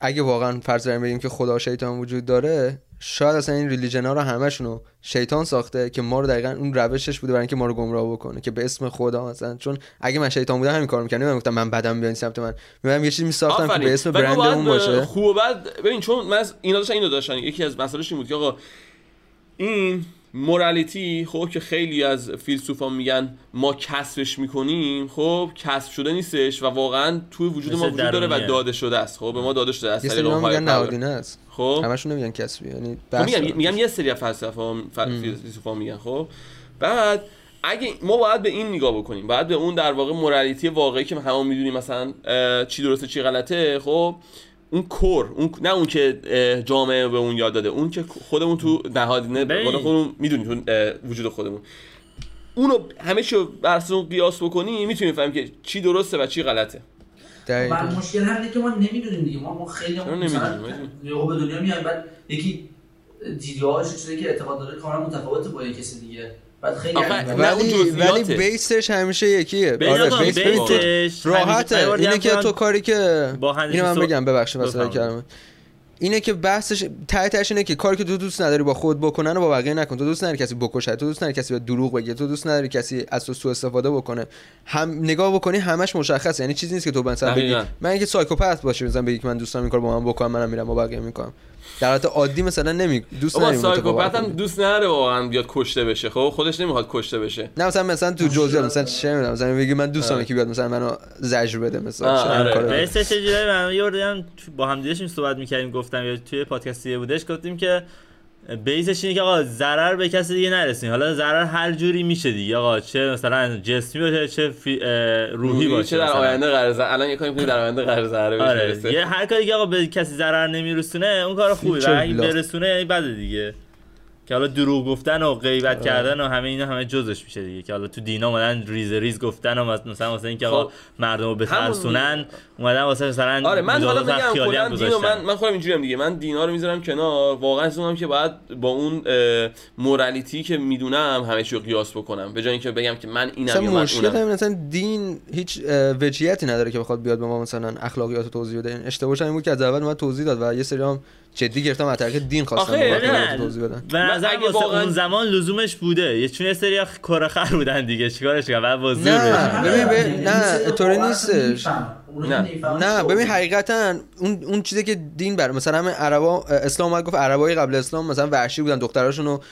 اگه واقعا فرض بگیم که خدا شیطان وجود داره شاید اصلا این ریلیجن ها رو همشون شیطان ساخته که ما رو دقیقا اون روشش بوده برای اینکه ما رو گمراه بکنه که به اسم خدا مثلا چون اگه من شیطان بودم همین کارو می‌کردم. من گفتم من بدم بیان سمت من. میگم یه چیزی میساختم که به اسم برند اون باشه. خوب بعد ببین چون من اینا داشتن اینو داشتن. یکی از مسائلش این بود که آقا این مورالیتی خب که خیلی از فیلسوفان میگن ما کسبش می‌کنیم خب کسب شده نیستش و واقعا توی وجود ما وجود داره و داده شده است. خب به ما داده شده است. یه میگن نهادینه است. خب؟ همشون نمیگن کسبی یعنی خب میگم میگم یه سری فلسفه فیلسوفا میگن خب؟ بعد اگه ما باید به این نگاه بکنیم باید به اون در واقع مورالیتی واقعی که همون می‌دونیم مثلا چی درسته چی غلطه خب؟ اون کور اون نه اون که جامعه به اون یاد داده اون که خودمون تو نهادینه بالا خودمون می‌دونیم تو وجود خودمون. اونو همه چیو بر اون قیاس بکنی می‌تونیم فهمیم که چی درسته و چی غلطه. بعد مشکل همینه که ما نمی‌دونیم دیگه. ما ما خیلی مثلا به دنیا میاد بعد یکی دیدگاهش چیزی که اعتقاد داره کاملا متفاوته با کسی دیگه. بعد خیلی ولی ولی بیسش همیشه یکیه. آره بیس راحته. اینه که تو کاری که اینو من بگم ببخشید واسه کلمه. اینه که بحثش ته اینه که کاری که تو دوست نداری با خود بکنن و با بقیه نکن. تو دوست نداری کسی بکشه تو دوست نداری کسی به دروغ بگه تو دوست نداری کسی از تو سوء استفاده بکنه. هم نگاه بکنی همش مشخصه. یعنی چیزی نیست که تو مثلا بگی من اینکه سایکوپت باشه مثلا بگی که من دوستام این کار با من بکنم منم میرم با بقیه می‌کنم. در حالت عادی مثلا نمی دوست نداریم سایکوپت هم دوست نداره واقعا بیاد کشته بشه. خب خودش نمی‌خواد کشته بشه. نه مثلا مثلا تو جزئیات مثلا چه می‌دونم مثلا میگه من دوستم که بیاد مثلا منو زجر بده مثلا آره. چه چه من یه با هم دیگه صحبت می‌کردیم گفتم یا توی پادکستی بودش گفتیم که بیسش اینه که آقا ضرر به کسی دیگه نرسین حالا ضرر هر جوری میشه دیگه. آقا چه مثلا جسمی باشه چه فی... روحی باشه چه در آینده قرض الان یه کاری می‌کنی در آینده قرض ضرر آره. یه هر کاری که آقا به کسی ضرر نمیرسونه اون کار خوبه و اگه برسونه بده دیگه. که حالا دروغ گفتن و غیبت آه. کردن و همه اینا همه جزش میشه دیگه. که حالا تو دینا اومدن ریز ریز گفتن و مثلا واسه اینکه آقا خب. مردم رو بترسونن اومدن واسه مثلا آره من حالا بگم کلا دینو من من خودم اینجوریم دیگه. من دینا رو می‌ذارم کنار. واقعا اصلا که باید با اون مورالیتی که می‌دونم همه چی رو قیاس بکنم. به جای اینکه بگم که من اینم یا من مشکل مثلا دین هیچ وجهیتی نداره که بخواد بیاد به ما مثلا اخلاقیات توضیح بده. اشتباهش این بود که از اول اومد توضیح داد و یه سری هم جدی گرفتم از طریق دین خواستم توضیح بدن به نظر واقعا... اون زمان لزومش بوده. یه چون یه سری کره خر بودن دیگه. چیکارش کنم؟ بعد وزیر نه ببین نه طوری نیستش. نه نه ببین حقیقتا اون اون چیزی که دین بر مثلا همه عربا اسلام اومد گفت عربای قبل اسلام مثلا وحشی بودن دختراشون رو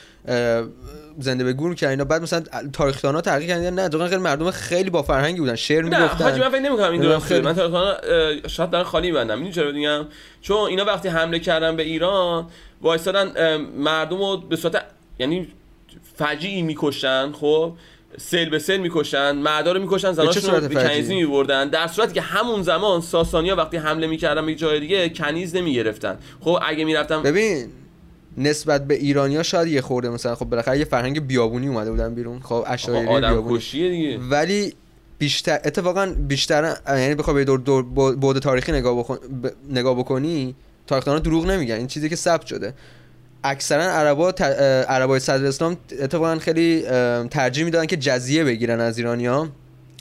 زنده به گور کردن بعد مثلا تاریخ تحقیق کردن نه واقعا خیلی مردم خیلی با فرهنگی بودن. شعر می‌گفتن. حاجی من فکر نمی‌کنم این درسته من تاریخ شاید دارن خالی بندم می‌دونی چرا میگم؟ چون اینا وقتی حمله کردن به ایران وایسادن مردم رو به صورت یعنی فجیعی میکشتن خب؟ سیل به سیل می‌کشن مردا رو می‌کشن زناشون رو به کنیزی میبردن. در صورتی که همون زمان ساسانیا وقتی حمله می‌کردن به جای دیگه کنیز نمی‌گرفتن. خب اگه می‌رفتن ببین نسبت به ایرانیا شاید یه خورده مثلا خب بالاخره یه فرهنگ بیابونی اومده بودن بیرون خب اشایری بیابونی. دیگه. ولی بیشتر اتفاقا بیشتر یعنی بخوای به دور, دور بود تاریخی نگاه, بکن... ب... نگاه بکنی تاریخدانا دروغ نمیگن این چیزی که ثبت شده. اکثرا عربا ت... عربای صدر اسلام اتفاقا خیلی ترجیح می‌دادن که جزیه بگیرن از ایرانیا.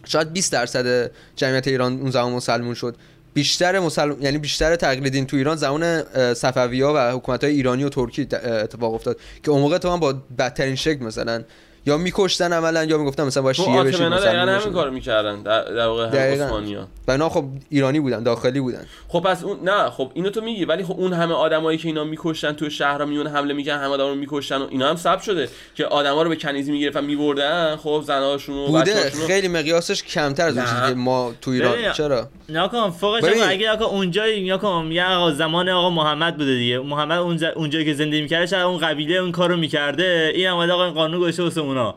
شاید 20 درصد جمعیت ایران اون زمان مسلمون شد. بیشتر مسلم یعنی بیشتر تقلیدین تو ایران زمان صفوی‌ها و حکومت های ایرانی و ترکی اتفاق افتاد که اون موقع تو با بدترین شکل مثلا یا میکشتن عملا یا می‌گفتن مثلا با شیعه بشید مثلا همین کارو می‌کردن در واقع عثمانی‌ها. اینا خب ایرانی بودن داخلی بودن. خب پس اون نه خب اینو تو میگی ولی خب اون همه آدمایی که اینا میکشتن تو شهرها میون حمله می‌کنن همه آدما رو میکشتن و اینا هم ثبت شده که آدما رو به کنیزی می‌گرفتن میبردن خب زناشون و بوده. خیلی مقیاسش کمتر از اون چیزی که ما تو ایران چرا؟ ناکن فوقش اگه آقا اونجا ناکن یا آقا زمان آقا محمد بوده دیگه. محمد اونجایی که زندگی می‌کرده اون قبیله اون کارو می‌کرده. این اومد آقا این قانون گذاشته واسه اونا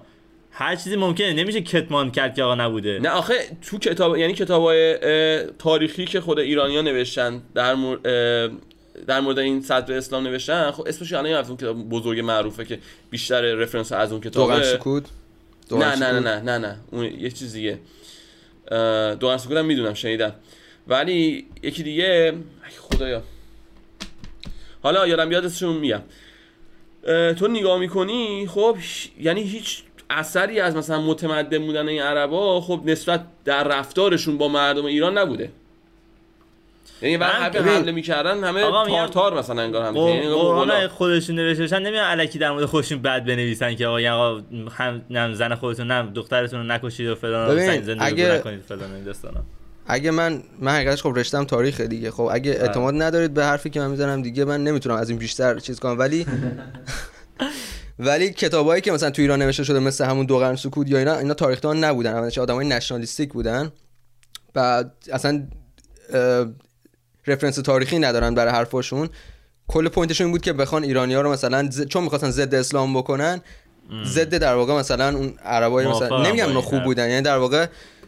هر چیزی ممکنه. نمیشه کتمان کرد که آقا نبوده. نه آخه تو کتاب یعنی کتابای تاریخی که خود ایرانیا نوشتن در مورد در مورد این صدر اسلام نوشتن خب اسمش الان از اون کتاب بزرگ معروفه که بیشتر رفرنس از اون کتابه. سکوت؟ نه نه نه نه نه نه. اون یه چیز دیگه. دوغن سکوت هم می‌دونم شنیدم. ولی یکی دیگه خدایا. حالا یادم بیاد اسمشون میگم. تو نگاه می‌کنی خب یعنی هیچ اثری از مثلا متمدن بودن این عربا خب نسبت در رفتارشون با مردم ایران نبوده. یعنی وقتی حمله می‌کردن همه تار مثلا انگار هم یعنی قرآن خودشون نوشتن نمیان الکی در مورد خودشون بد بنویسن که آقا یعنی آقا هم زن خودتون نه دخترتون رو نکشید و فلان زنده اگه نکنید فلان این داستانا. اگه من من حقیقتش خب رشتم تاریخ دیگه. خب اگه. اعتماد ندارید به حرفی که من می‌زنم دیگه من نمی‌تونم از این بیشتر چیز کنم. ولی *laughs* ولی کتابایی که مثلا تو ایران نوشته شده مثل همون دو قرن سکوت یا اینا اینا تاریخدان نبودن. اولش آدمای نشنالیستیک بودن. بعد اصلا رفرنس تاریخی ندارن برای حرفاشون. کل پوینتشون بود که بخوان ایرانیا رو مثلا چون می‌خواستن ضد اسلام بکنن ضد در واقع مثلا اون عربای مثلا نمیگم اونا خوب بودن. یعنی در واقع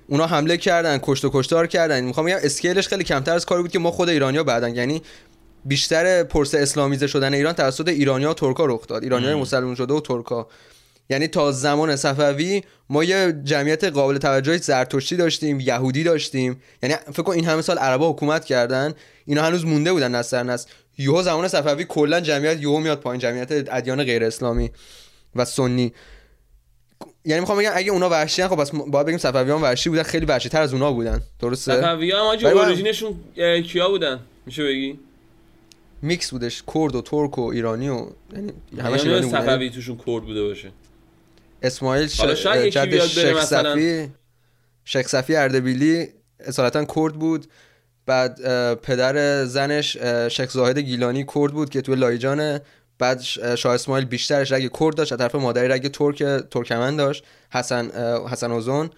اونا حمله کردن کشت و کشتار کردن. می‌خوام بگم اسکیلش خیلی کمتر از کاری بود که ما خود ایرانیا بعدن. یعنی بیشتر پرس اسلامیزه شدن ایران توسط ایرانیا و ترکا رخ داد. ایرانیای مسلمان شده و ترکا. یعنی تا زمان صفوی ما یه جمعیت قابل توجهی زرتشتی داشتیم یهودی داشتیم. یعنی فکر کن این همه سال عربا حکومت کردن اینا هنوز مونده بودن نسل در نسل. یهو زمان صفوی کلا جمعیت یهو میاد پایین جمعیت ادیان غیر اسلامی و سنی. یعنی می‌خوام بگم اگه اونا وحشی خب بس باید بگیم صفویان وحشی بودن خیلی وحشی تر از اونا بودن. درسته؟ صفویان هم origin شون کیا بودن؟ میشه بگی؟ میکس بودش کرد و ترک و ایرانی و یعنی همش ایرانی بودن. صفوی توشون کرد بوده باشه. اسماعیل ش... جد شیخ صفی شیخ صفی اردبیلی اصالتا کرد بود. بعد پدر زنش شیخ زاهد گیلانی کرد بود که تو لایجانه بعد شاه اسماعیل بیشترش رگ کرد داشت از طرف مادری رگ ترک ترکمن داشت. حسن حسن اوزون.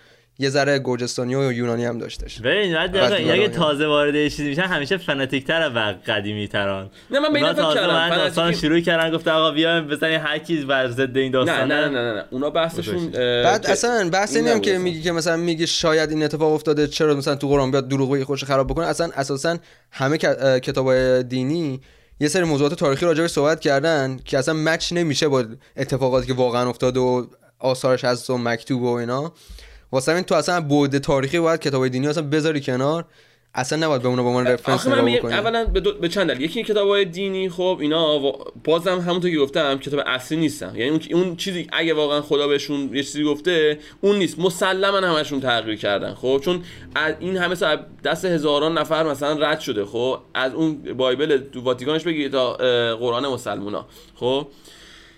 یه ذره گرجستانی و یونانی هم داشتش. ببین اگه تازه وارد چیزی میشن همیشه فناتیک تر و قدیمی تران نه من ببین فکر کردم. داستان شروع کردن گفت آقا بیا بزنین هر کی بر ضد این داستان نه نه نه نه. اونا بحثشون بعد اصلا بحث اینه که میگی که مثلا میگی شاید این اتفاق افتاده چرا مثلا تو قرآن بیاد دروغ خوش خراب بکنه. اصلا اساسا همه کتابای دینی یه سری موضوعات تاریخی راجع صحبت کردن که اصلا مچ نمیشه با اتفاقاتی که واقعا افتاده و آثارش هست و مکتوب و اینا. واسه این تو اصلا بود تاریخی باید کتاب دینی اصلا بذاری کنار. اصلا نباید به اونا به عنوان رفرنس نگاه بکنی. اولا به, دو... به چند دلیل یکی کتابای دینی خب اینا بازم همونطور که گفتم کتاب اصلی نیستن. یعنی اون اون چیزی اگه واقعا خدا بهشون یه چیزی گفته اون نیست. مسلما همشون تغییر کردن خب؟ چون از این همه سال دست هزاران نفر مثلا رد شده خب؟ از اون بایبل تو واتیکانش بگیرید تا قرآن مسلمونا خب؟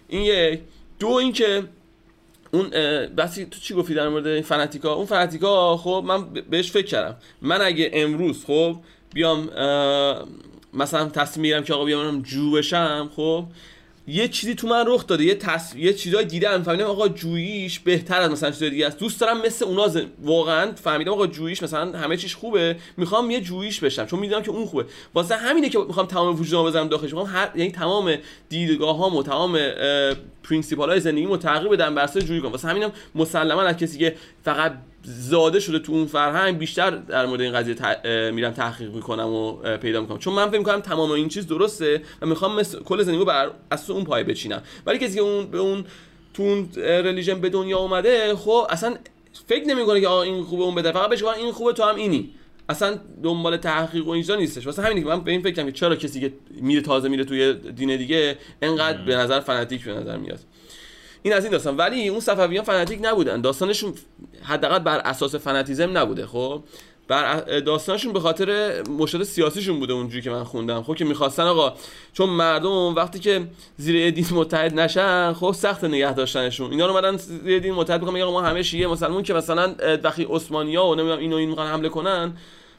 این یک. دو اینکه اون بسی تو چی گفتی در مورد این فناتیکا؟ اون فناتیکا خب من بهش فکر کردم. من اگه امروز خب بیام مثلا تصمیم می‌گیرم که آقا بیام جو بشم خب یه چیزی تو من رخ داده یه تص... یه چیزای دیدم فهمیدم آقا جوییش بهتر از مثلا چیزای دیگه است. دوست دارم مثل اونا ز... واقعا فهمیدم آقا جوییش مثلا همه چیش خوبه می‌خوام یه جوییش بشم چون می‌دونم که اون خوبه. واسه همینه که می‌خوام تمام وجودمو بزنم داخلش می‌خوام هر یعنی تمام دیدگاهام و تمام پرینسیپال های زندگیمو تغییر بدم بر جویی کنم. واسه همینم مسلما از کسی که فقط زاده شده تو اون فرهنگ بیشتر در مورد این قضیه میرم تحقیق می‌کنم و پیدا می‌کنم. چون من فکر می‌کنم تمام این چیز درسته و می‌خوام مثل کل زندگی بر اساس اون پای بچینم. ولی کسی که اون به اون تو اون ریلیژن به دنیا اومده خب اصلا فکر نمی‌کنه که آقا این خوبه اون بده فقط بهش این خوبه تو هم اینی. اصلا دنبال تحقیق و اینجا نیستش. واسه همینه که من به این فکرم که چرا کسی که میره تازه میره توی دین دیگه انقدر به نظر فناتیک به نظر میاد. این از این داستان. ولی اون صفویان فناتیک نبودن. داستانشون حداقل بر اساس فناتیزم نبوده خب؟ بر داستانشون به خاطر مشکلات سیاسیشون بوده اونجوری که من خوندم. خب که می‌خواستن آقا چون مردم وقتی که زیر دین متحد نشن خب سخت نگه داشتنشون. اینا رو اومدن زیر دین متحد بکنن ما همه شیعه مسلمون که مثلا وقتی عثمانی‌ها و نمی‌دونم اینو این می‌خوان حمله کنن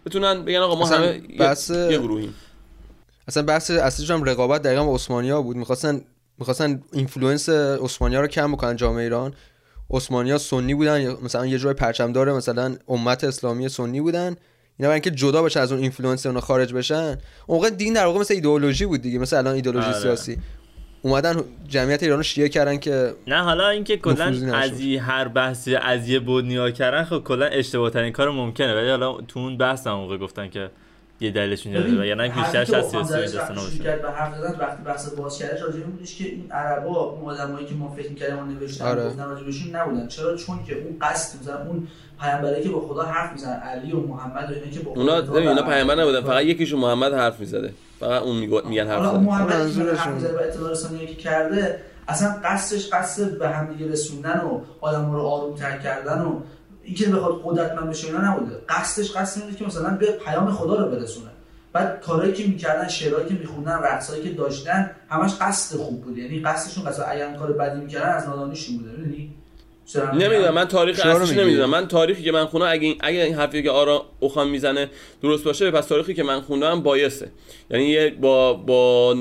بتونن بگن آقا ما همه بس... یه گروهیم. اصلا بحث اصلیش هم رقابت دقیقا با عثمانی‌ها بود. می‌خواستن می‌خواستن influence عثمانی رو کم بکنن جامعه ایران. عثمانی سنی بودن مثلا یه جای پرچمدار مثلا امت اسلامی سنی بودن. اینا برای اینکه جدا بشه از اون influence اونا خارج بشن. اون دین در واقع مثل ایدئولوژی بود دیگه مثلا الان ایدئولوژی آره. سیاسی. اومدن جمعیت ایران رو شیعه کردن که نه حالا اینکه کلا از هر بحثی از یه بود نیا کردن خب کلا اشتباه ترین کار ممکنه. ولی حالا تو اون بحث هم موقع گفتن که یه دلیلش اینجا و یعنی بیشترش از سیاسی داستان باشه کرد به حرف زدن وقتی بحث باز کردش راجع به بودش که این عربا اون آدمایی که ما فکر می‌کردیم اون نوشتن آره. گفتن راجع بهشون نبودن. چرا؟ چون که اون قصد مثلا اون پیامبری که با خدا حرف می‌زنن علی و محمد و اینا که با اونا اینا پیامبر نبودن فقط یکیشون محمد حرف می‌زده. فقط اون میگن حرف زده محمد حرف می‌زده و اطلاع رسانی که کرده اصلا قصدش قصد به هم دیگه رسوندن و آدم رو آروم تر کردن و اینکه بخواد قدرتمند بشه اینا نبوده. قصدش قصد اینه که مثلا به پیام خدا رو برسونه. بعد کارهایی که می‌کردن شعرهایی که میخوندن رقصایی که داشتن همش قصد خوب بود. یعنی قصدشون قصد اگر کار بدی می‌کردن از نادانیشون بوده. می‌دونی؟ نمی‌دونم من تاریخ اصلیش نمی‌دونم. من تاریخی که من خوندم اگه این اگه این حرفی که آرا اوخان می‌زنه درست باشه پس تاریخی که من خوندم بایسه. یعنی یه با با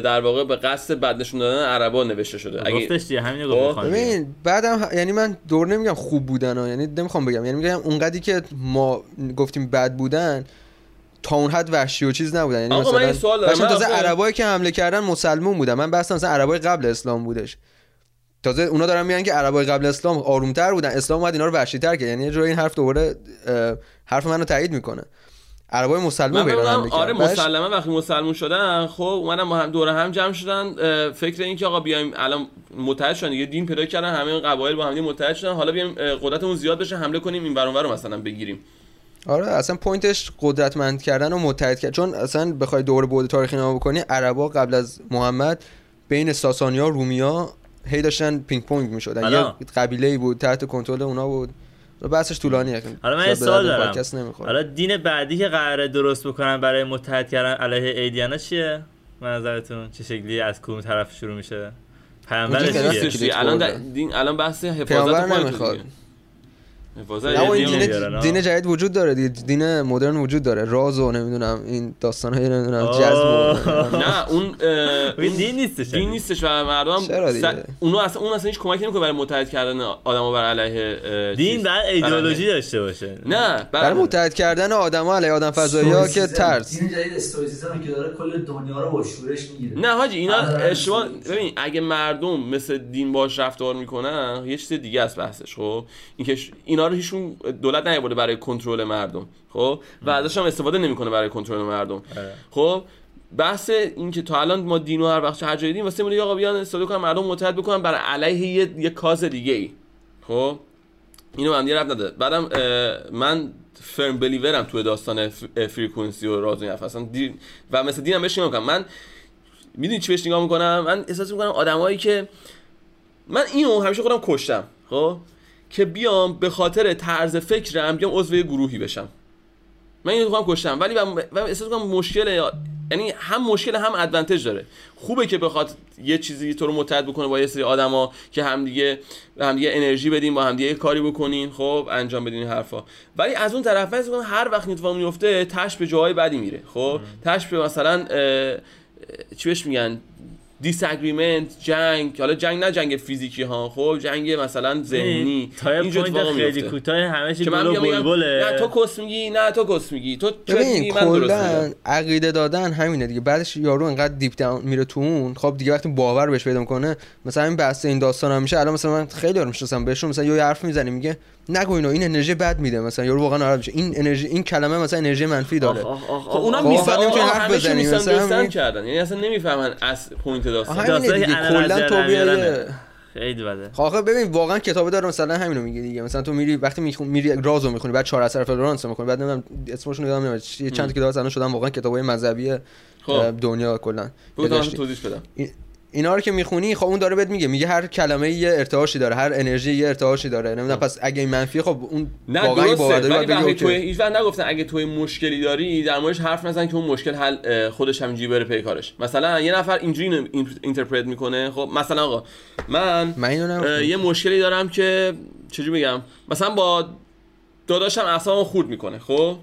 در واقع به قصد بد نشون دادن عربا نوشته شده. اگه گفتش دیگه همین گفت خب. ببین بعدم یعنی من دور نمیگم خوب بودن ها. یعنی نمی‌خوام بگم. یعنی میگم اونقدی که ما گفتیم بد بودن تا اون حد وحشی و چیز نبودن. یعنی مثلا من سوال دارم. تازه عربایی که حمله کردن مسلمون بودن. من بحثم مثلا عربای قبل اسلام بودش. تازه اونا دارن میگن که عربای قبل اسلام آرومتر بودن. اسلام اومد اینا رو وحشی‌تر کرد. یعنی جای این حرف دوباره حرف منو تایید می‌کنه. عربای مسلمان به ایران آره مسلما وقتی مسلمون شدن خب اومدن با هم دور هم جمع شدن. فکر این که آقا بیایم الان متحد شدن دیگه دین پیدا کردن همه قبایل با هم متحد شدن. حالا بیایم قدرتمون زیاد بشه حمله کنیم این برون رو مثلا بگیریم. آره اصلا point ش قدرتمند کردن و متحد کردن چون اصلا بخوای دور بود تاریخی نما بکنی عربا قبل از محمد بین ساسانیا رومیا هی داشتن پینگ پونگ می‌شدن. یه قبیله ای بود تحت کنترل اونا بود. بحثش طولانیه. حالا من سوال دارم. حالا دین بعدی که قراره درست بکنن برای متحد کردن علیه ایدیانا چیه؟ نظرتون چه شکلی از کدوم طرف شروع میشه؟ پیامبر چیه؟ الان دین الان بحث حفاظت نمی‌خواد. این دین, دین جدید وجود داره دین مدرن وجود داره. راز و نمی‌دونم این داستان های نمی‌دونم جذب نه *laughs* اون دین نیستش دین نیستش و مردم اونو اصلا اون اصلا هیچ کمکی نمی‌کنه برای متحد کردن آدما بر علیه دین بعد ایدئولوژی داشته باشه. نه برای متحد کردن آدما علیه آدم فضایی ها که ترس. دین جدید استوریسیسم که داره کل دنیا رو با شورش می‌گیره. نه حاجی اینا اشتباه ببین اگه مردم مثل دین باش رفتار می‌کنن یه چیز دیگه است بحثش خب؟ اینکه اینا اینا رو هیچون دولت نیورده برای کنترل مردم خب؟ و ازش هم استفاده نمی‌کنه برای کنترل مردم. آره. خب؟ بحث این که تا الان ما دینو هر وقت هر جایی دیدیم واسه میگه آقا بیان استفاده کنن مردم متحد بکنن برای علیه یه, یه کاز دیگه ای خب؟ اینو من رب نده بعدم من فرم بلیورم تو داستان فریکونسی و راز و اصلا دین و مثل دینم بهش نگاه من می‌دونی چی بهش نگاه می‌کنم؟ من احساس می‌کنم آدمایی که من اینو همیشه خودم کشتم خب؟ که بیام به خاطر طرز فکرم بیام عضو گروهی بشم. من اینو خودم کشتم. ولی و احساس کنم مشکل یعنی هم مشکل هم ادوانتج داره. خوبه که بخواد یه چیزی تو رو متحد بکنه با یه سری آدما که همدیگه به همدیگه انرژی بدیم با همدیگه کاری بکنین. خب انجام بدین حرفا. ولی از اون طرف من هر وقت اتفاق میفته تش به جاهای بدی میره. خب تش به مثلا چی بهش میگن؟ disagreement جنگ حالا جنگ نه جنگ فیزیکی ها خب جنگ مثلا ذهنی. اینجا خیلی کوتاه همه چی بلبله. نه تو کس میگی نه تو کس میگی. تو ببین کلا عقیده دادن همینه دیگه. بعدش یارو انقدر deep down میره تو اون. خب دیگه وقتی باور بهش پیدا کنه مثلا این بحث این داستان هم میشه. الان مثلا من خیلی رو می‌شناسم بهشون مثلا یه حرف می‌زنی میگه نگو اینو این انرژی بد میده. مثلا یارو واقعا ناراحت میشه. این انرژی این کلمه مثلا انرژی منفی داره. خب اونا می‌فهمن حرف بزنیم مثلا کردن. یعنی اصلا نمی‌فهمن از point داستان داستان کلا تو بیای خیلی بده. خب ببین واقعا کتاب داره مثلا همینو میگه دیگه. مثلا تو میری وقتی میخون میری رازو می‌خونی بعد چهار اثر فلورانس می‌خونی. بعد نمی‌دونم اسمشون یادم نمیاد. چند کتاب الان شدن واقعا کتابای مذهبی خب. دنیا کلا. بودم توضیح بدم. اینا رو که می‌خونی خب اون داره بهت میگه میگه هر کلمه یه ارتعاشی داره هر انرژی یه ارتعاشی داره. نمی‌دونم پس اگه این منفی خب اون نه واقعا باور ولی وقتی تو هیچ نگفتن اگه تو مشکلی داری در موردش حرف نزن که اون مشکل حل خودش همینجوری بره پی کارش. مثلا یه نفر اینجوری interpret می‌کنه. خب مثلا آقا من, من یه مشکلی دارم که چجوری میگم؟ مثلا با داداشم اعصابم خورد می‌کنه خب؟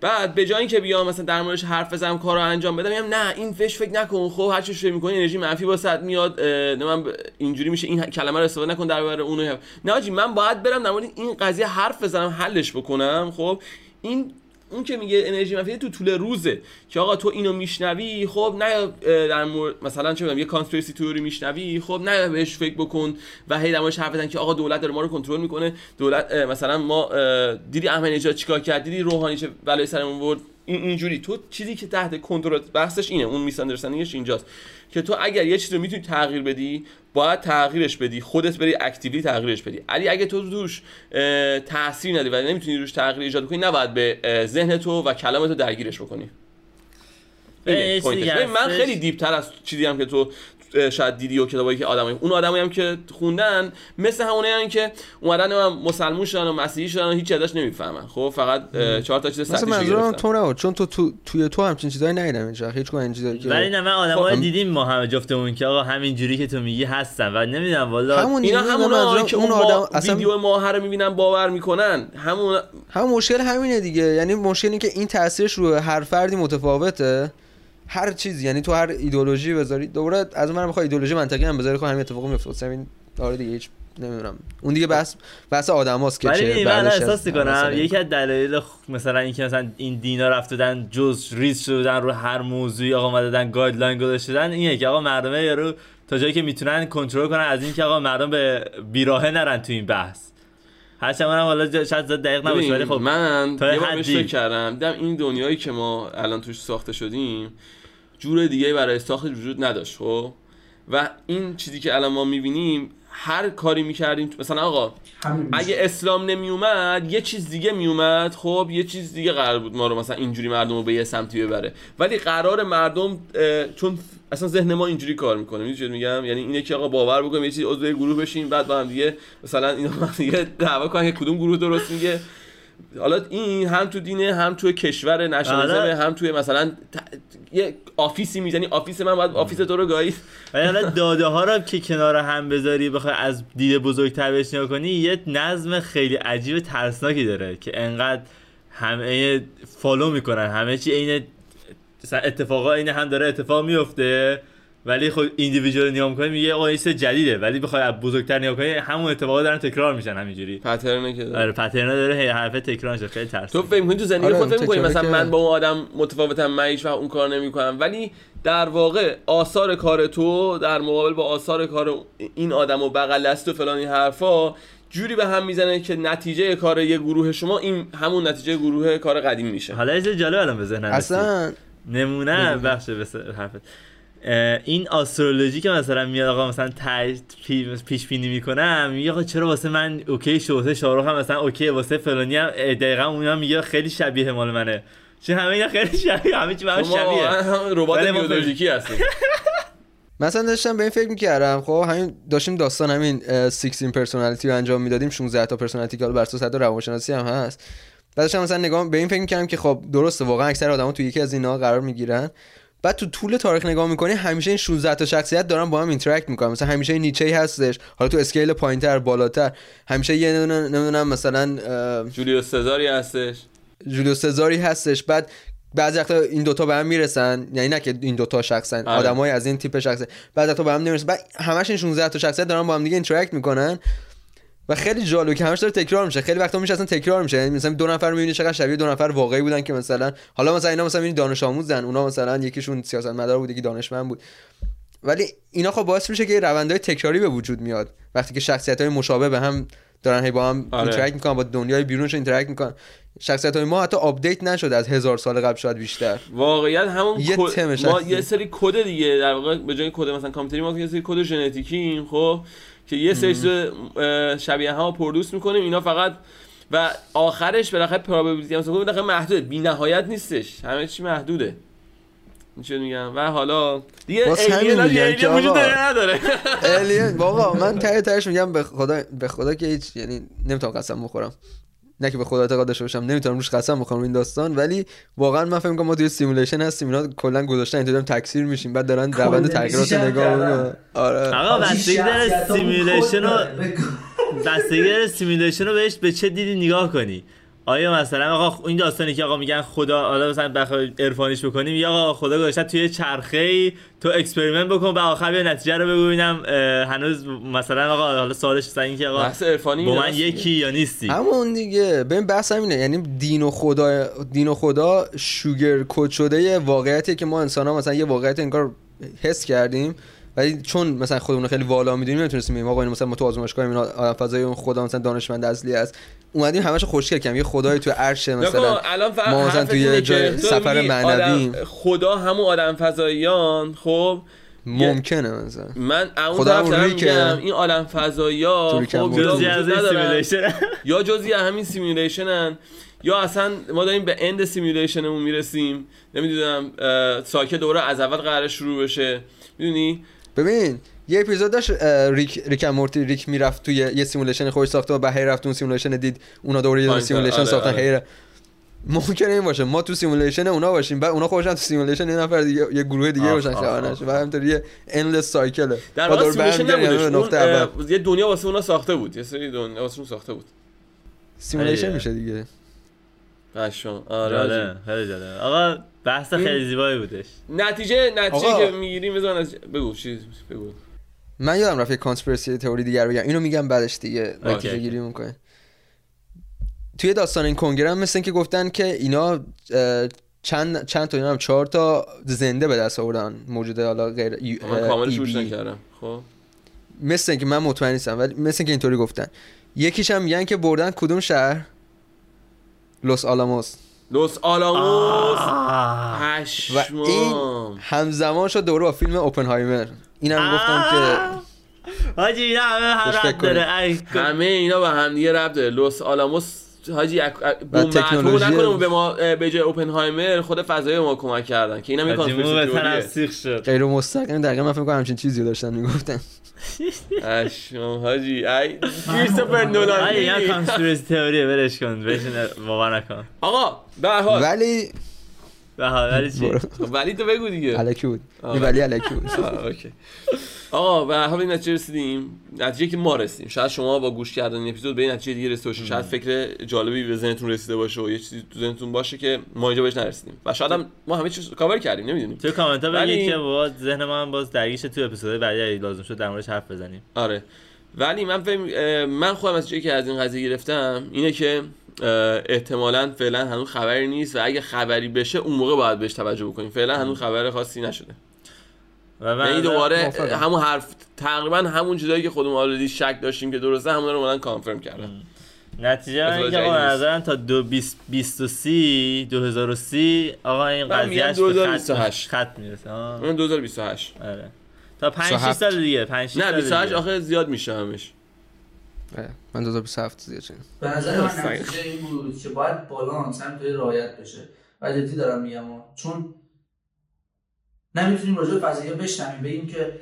بعد به جای اینکه بیام مثلا در موردش حرف بزنم کارو انجام بدم میگم نه این فش فکر نکن خب هر چی می‌کنی انرژی منفی واسط میاد من اینجوری میشه این کلمه رو استفاده نکن در برابر اونو. نه آجی من باید برم در مورد این قضیه حرف بزنم حلش بکنم خب؟ این اون که میگه انرژی منفی تو طول روزه که آقا تو اینو میشنوی خب نه در مورد مثلا چه یه کانسپیرسی تئوری میشنوی خب نه بهش فکر بکن و هی دماش حرف بزن که آقا دولت داره ما رو کنترل می‌کنه. دولت مثلا ما دیدی احمدی نژاد چیکار کرد؟ دیدی روحانی چه بلای سرمون برد؟ این اینجوری. تو چیزی که تحت کنترل بحثش اینه. اون میساندرستندینگش اینجاست. که تو اگر یه چیزی رو می‌تونی تغییر بدی باید تغییرش بدی خودت بری اکتیولی تغییرش بدی. علی اگه تو روش تاثیر ندی و نمی‌تونی روش تغییر ایجاد کنی نباید به ذهن تو و کلام تو درگیرش بکنی. من خیلی دیپ تر از چیزی هم که تو شاید دیدی و کتابایی که آدمای اون آدمایی هم که خوندن مثل همونایی که اومدن هم مسلمون شدن و مسیحی شدن و هیچ اداش نمی‌فهمن. خب فقط چهار تا چیز مثلا منظورم تو نه چون تو تو توی تو همچین چیزایی ندیدم اینجا هیچ کدوم این چیزایی که ولی نه من آدمای خب دیدیم ما همه جفتمون که آقا همین جوری که تو میگی هستن و نمی‌دونم والا همون اینا همون که اون آدم اصلا ویدیو ماه رو می‌بینن باور می‌کنن. همون همون مشکل همینه دیگه یعنی مشکلی که این تاثیرش رو هر فردی متفاوته. هر چیز یعنی تو هر ایدولوژی بذاری دوباره از من بخوای ایدولوژی منطقی هم بذاری خب همین اتفاق میفته همین آره دیگه هیچ نمی‌دونم. اون دیگه بس بس آدماست که چه من احساس می‌کنم یکی از دلایل مثلا اینکه مثلا این دینا رفتن جز ریز شدن رو هر موضوعی آقا اومدن guideline گذاشتن اینه که آقا مردم یارو تا جایی که می‌تونن کنترل کنن از اینکه آقا مردم به بیراهه نرن تو این بحث. هرچند منم حالا شاید دقیق نباشه ولی خب من تا یه حدی. کردم. دیدم این دنیایی که ما الان توش ساخته شدیم جور دیگه برای ساخت وجود نداشت خب؟ و این چیزی که الان ما می‌بینیم هر کاری می‌کردیم مثلا آقا اگه اسلام نمیومد یه چیز دیگه میومد خب؟ یه چیز دیگه قرار بود ما رو مثلا اینجوری مردم رو به یه سمتی ببره. ولی قرار مردم چون اصلا ذهن ما اینجوری کار می‌کنه می‌دونی میگم؟ یعنی اینه که آقا باور بکنیم یه چیز عضو گروه بشیم بعد با هم دیگه مثلا اینا دیگه دعوا کنن که کدوم گروه درست میگه. حالا این هم تو دینه هم تو کشور نشنالیسم آره. هم توی مثلا یه آفیسی می‌زنی آفیس من باید آفیس تو رو گاهی *laughs* حالا داده ها رو که کنار هم بذاری بخوای از دید بزرگتر بهش نگاه کنی یه نظم خیلی عجیب ترسناکی داره که انقدر همه فالو می‌کنن همه چی عین اتفاقا این هم داره اتفاق میفته ولی خب ایندیویدوال نگاه می‌کنی میگه آقا جدیده. ولی بخوای از بزرگتر نگاه کنی همون اتفاقات دارن تکرار میشن همینجوری. پترن که داره. آره پترن داره هی حرف تکرار میشه. خیلی ترس تو فکر می‌کنی تو زندگی آره خودت می‌کنی مثلا من با اون آدم متفاوتم من هیچ وقت اون کار نمی‌کنم. ولی در واقع آثار کار تو در مقابل با آثار کار این آدم و بغل است و فلان این حرفا جوری به هم می‌زنه که نتیجه کار یه گروه شما این همون نتیجه گروه کار قدیم میشه. حالا یه جالب الان بزنن اصلا نمونه بخش به حرفت. این آسترولوژی که مثلا میاد آقا مثلا پیش بینی می‌کنم میگه آقا چرا واسه من اوکی شو واسه شاروخ هم مثلا اوکی واسه فلانی هم دقیقا اون میگه خیلی شبیه مال منه. چه همه اینا خیلی شبیه همه چی به شبیه. ربات بیولوژیکی هستی *laughs* مثلا داشتم به این فکر می‌کردم خب همین داشتیم داستان همین 16 personality رو انجام می‌دادیم 16 تا personality که بر اساس روانشناسی هم هست. بعدش مثلا نگاه به این فکر می‌کردم که خب درسته واقعا اکثر آدما تو یکی از اینا قرار می‌گیرن. بعد تو طول تاریخ نگاه می‌کنی همیشه این 16 تا شخصیت دارن با هم interact می‌کنن. مثلا همیشه نیچه هستش. حالا تو scale پایینتر بالاتر. همیشه یه نمی‌دونم مثلا جولیوس سزاری هستش. جولیوس سزاری هستش. بعد بعضی وقتا این دوتا به هم می‌رسن. یعنی نه که این دوتا شخصن آره. آدمای از این تیپ شخصه. بعد وقتا به هم نمی‌رسن. بعد همش این 16 تا شخصیت دارن با هم دیگه اینتراکت می‌کنن. و خیلی جالب که همش داره تکرار میشه. خیلی وقتا میشه اصلا تکرار میشه. یعنی مثلا دو نفر می‌بینی چقدر شبیه دو نفر واقعی بودن که مثلا حالا مثلا اینا مثلا دانش آموزن. اونا مثلا یکیشون سیاستمدار بود یکی دانشمند بود. ولی اینا خب باعث میشه که روندهای تکراری به وجود میاد. وقتی که شخصیت های مشابه به هم دارن هی با هم آره. interact می‌کنن با دنیای بیرونش interact می‌کنن. شخصیت های ما حتی update نشده از هزار سال قبل شاید بیشتر. واقعیت همون یه ما یه سری کد دیگه. در واقع به جای کد مثلا کامپیوتری ما یه سری کد ژنتیکی خب؟ که یه سری شبیه ها produce می‌کنیم اینا فقط و آخرش بالاخره probability هم بالاخره محدوده. بی نهایت نیستش. همه چی محدوده. چه میگم؟ و حالا دیگه alien وجود نداره. alien بابا من *laughs* ته تهش میگم به خدا به خدا که هیچ یعنی نمی‌تونم قسم بخورم. نه که به خدا اعتقاد داشته باشم نمی‌تونم روش قسم بخورم این داستان ولی واقعا من فکر کنم ما توی simulation هستیم اینا کلا گذاشتن اینطوری تکثیر میشیم بعد دارن روند تغییرات نگاه می‌کنن. آره. آقا بستگی داره simulation رو بستگی داره simulation رو بهش به چه دیدی نگاه کنی. آیا مثلا آقا این داستانی که آقا میگن خدا حالا مثلا بخوای عرفانیش بکنیم یا آقا خدا گذاشته توی چرخه ای تو experiment بکن و آخر بیا نتیجه رو ببینم هنوز مثلا آقا حالا سوالش مثلا این که آقا بحث عرفانی با من یکی یا نیستی؟ همون دیگه ببین بحث همینه یعنی دین و خدا دین و خدا sugarcoat شده واقعیتی که ما انسان ها مثلا یه واقعیت انگار حس کردیم ولی چون مثلا خودمون خیلی والا می‌دونیم نمی‌تونستیم بگیم آقا این مثلا ما تو آزمایشگاه اینا فضای اون خدا مثلا دانشمند اصلی است اومدیم همش خوشگل کردیم. یه خدای تو عرش مثلا الان ما مثلا توی جای سفر معنوی. خدا همون آدم فضاییان خب؟ ممکنه مثلا. من اون طرف میگم این آدم فضاییا خب جزئی از simulation یا جزئی همین simulation ن یا اصلا ما داریم به end simulation مون می‌رسیم. نمی‌دونم cycle دوباره از اول قرار شروع بشه. می‌دونی؟ ببین یه اپیزود داشت ریک ریک مورتی ریک می‌رفت توی یه simulation خودش ساخته و به هی رفت اون simulation دید. اونا دوره یه simulation آره ساختن آره. هی ممکنه این باشه. ما تو simulation اونا باشیم بعد اونا خودشون تو simulation یه نفر دیگه یه گروه دیگه باشن خبر نشه و همینطوری یه endless cycle در واقع simulation نبودش. یه دنیا واسه اونا ساخته بود. یه سری دنیا واسه اون ساخته بود. simulation میشه دیگه. قشنگ. آره خیلی جالب. آقا بحث خیلی زیبایی بودش. نتیجه نتیجه که می‌گیریم بزن بگو چی بگو. من یادم رفت یه conspiracy theory دیگر بگم. اینو میگم بعدش دیگه. نتیجه گیری می‌کنه. توی داستان این کنگره هم مثل که گفتن که اینا چند چند تا اینا هم چهار تا زنده به دست آوردن موجوده حالا غیر کاملش روش نکردم. خب. مثل که من مطمئن نیستم ولی مثل که اینطوری گفتن. یکیش هم میگن که بردن کدوم شهر؟ لوس آلاموس. لوس آلاموس و این همزمان شد دوره با فیلم اوپنهایمر. اینم گفتم که حاجی اینا همه رب داره. همه اینا به هم دیگه رب داره. لوس آلاموس حاجی بوم تکنولوژی نکنه به ما به جای اوپنهایمر خود فضای ما کمک کردن که اینا می کانسپیرسی شد. غیر مستقیم دقیقاً من فکر کنم همچین چیزی داشتن می‌گفتن. اشم حاجی. ای کریستوفر نولان ای یا کانسپیرسی تئوری ولش کن. بشین باور نکن. آقا به هر حال. ولی به ولی چی؟ ولی تو بگو دیگه. الکی بود. ولی الکی بود. اوکی. آقا به حال این نتیجه رسیدیم. نتیجه که ما رسیدیم. شاید شما با گوش کردن این اپیزود به این نتیجه دیگه رسیده باشید شاید فکر جالبی به ذهنتون رسیده باشه و یه چیزی تو ذهنتون باشه که ما اینجا بهش نرسیدیم. و شاید هم ما همه چیز کاور کردیم نمی‌دونیم. تو کامنت ها بگید که با ذهن ما هم باز درگیش تو اپیزود بعدی لازم شد در موردش حرف بزنیم. آره. ولی من فهم من خودم از که از این قضیه گرفتم اینه که احتمالا فعلا هنوز خبری نیست و اگه خبری بشه اون موقع باید بهش توجه بکنیم. فعلا هنوز خبر خاصی نشده. و یعنی دوباره همون حرف تقریبا همون چیزایی که خودمون آلردی شک داشتیم که درسته همون رو مدن کانفرم کردن. نتیجه من اینکه آقا نظرم تا 2030 2030 آقا این قضیه 2028 خط می‌رسه من 2028 آره. تا 5 6 سال دیگه 5 6 نه 28 آخه زیاد میشه همش. من 2027 زیاد شدم. به نظر من نتیجه این بود که باید بالانس هم توی رعایت بشه. و جدی دارم میگم چون نمی‌تونیم راجع به فضایی بشنویم بگیم که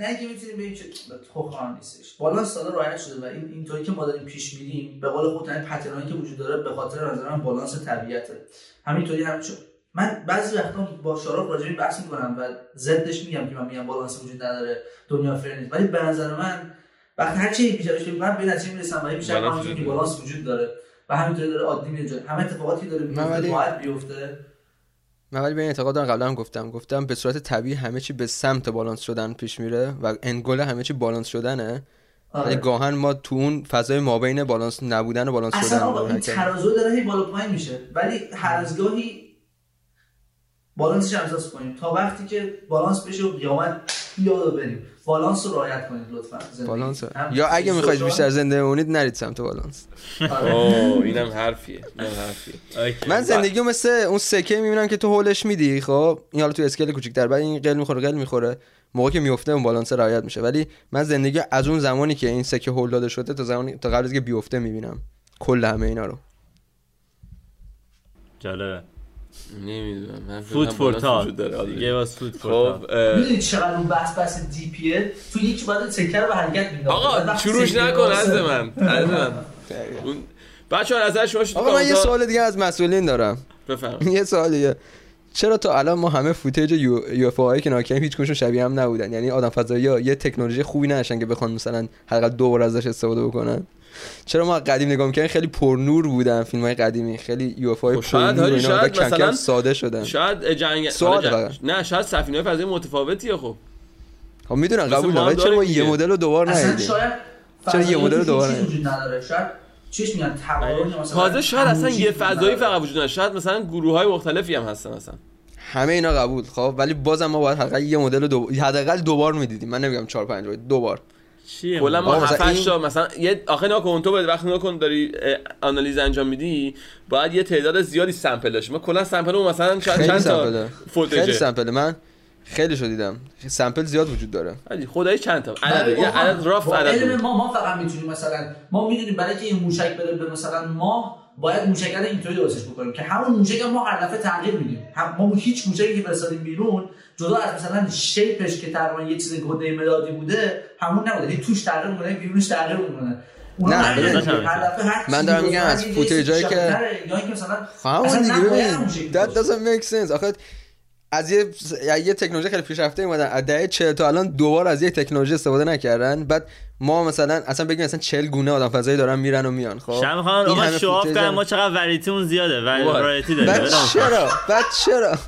نه که می‌تونیم بگیم که خوخان نیستش. بالا سالا رعایت شده و این اینطوری که ما داریم پیش میریم به قول خود این پترنایی که وجود داره به خاطر نظر من بالانس طبیعته. همینطوری هم شد من بعضی وقتا با شارا راجع به بحث می‌کنم و ضدش میگم که من میگم بالانس وجود نداره دنیا فر نیست. ولی به نظر من وقتی هر چیزی پیش بشه من به نتیجه می‌رسم و میشه که بالانس وجود داره و همینطوری داره عادی میره همه اتفاقاتی داره میفته باید بیفته من ولی به این اعتقاد دارم قبلا هم گفتم گفتم به صورت طبیعی همه چی به سمت بالانس شدن پیش میره و انگل همه چی بالانس شدنه. آره. ولی گاهن ما تو اون فضای مابین بالانس نبودن و بالانس شدن اصلا این ترازو داره هی بالا پایین میشه. ولی هر از گاهی بالانسش احساس کنیم. تا وقتی که بالانس بشه و قیامت بیاد بریم. بالانس رو رعایت کنید لطفا. بالانس. یا اگه می‌خواید بیشتر زنده بمونید نرید سمت بالانس. آره. اوه اینم حرفیه. اینم حرفیه. من زندگی مثل اون سکه می‌بینم که تو هولش میدی خب؟ این حالا تو اسکل کوچیک‌تر بعد این قل می‌خوره قل می‌خوره. موقع که میفته اون بالانس رعایت میشه. ولی من زندگی از اون زمانی که این سکه هول داده شده تا زمانی تا قبل از که بیفته می‌بینم. کل همه اینا رو. جالبه. نمی‌دونم. من فوت فور تاک دیگه واس فوت فور خب می‌دونی چقدر اون بحث بحث دی پیه تو یکی بعد تکر رو حرکت می‌داد آقا شروعش نکن از من از من. بچه‌ها نظر شما شد آقا من یه سوال دیگه از مسئولین دارم. بفرمایید. *laughs* یه سوال دیگه. چرا تا الان ما همه فوتیج یو اف هایی که ناکیم هیچ کنشون شبیه هم نبودن؟ یعنی آدم فضایی یه تکنولوژی خوبی نداشتن که بخوان مثلا حداقل دو بار ازش استفاده بکنن؟ چرا ما قدیم نگاه می‌کنیم خیلی پرنور بودن فیلم های قدیمی. خیلی یو اف های خب پرنور شاید کم مثلا ساده شدن. شاید جنگ نه شاید سفینه فضایی متفاوتیه خب. خب می‌دونن قبول ولی چرا ما یه مدل رو دوبار ندیدیم؟ چرا یه مدل رو دوبار نداره شاید چیش میگن تازه شاید اصلا یه فضایی فقط وجود نداره. شاید مثلا گروه های مختلفی هم هستن مثلا همه اینا قبول خب ولی بازم ما باید حداقل یه مدل رو دو... حداقل دوبار می‌دیدیم. من نمیگم 4 5 دوبار. چیه کلا ما؟ 7 تا مثلا یه آخه نکن تو وقتی نکن داری آنالیز انجام میدی باید یه تعداد زیادی سمپل داشت ما کلا سمپل مثلا چند چند تا فوتوژه خیلی سمپل من خیلی شو دیدم. سمپل زیاد وجود داره. علی خدای چند تا؟ عدد یه عدد راف عدد ما ما فقط می‌تونیم مثلا ما می‌دونیم برای که این موشک بره به مثلا ما باید موشک اینطوری درستش بکنیم که همون موشک ما هر دفعه تغییر میدیم. هم ما هیچ موشکی که برسادیم بیرون جدا از مثلا شیپش که تقریبا یه چیز گده مدادی بوده همون نبوده. یعنی توش تغییر می‌کنه بیرونش تغییر می‌کنه. نه من دارم میگم از فوتیجایی که همون دیگه that doesn't make sense. آخه از یه یه تکنولوژی خیلی پیشرفته اومدن. از دهه 40 تا الان دوبار از یه تکنولوژی استفاده نکردن. بعد ما مثلا اصلا بگیم مثلا 40 گونه آدم فضایی دارن میرن و میان خب؟ شما خان آقا شواف کردن ما چقدر وریتیمون زیاده وریتی داره بعد چرا؟ بعد چرا؟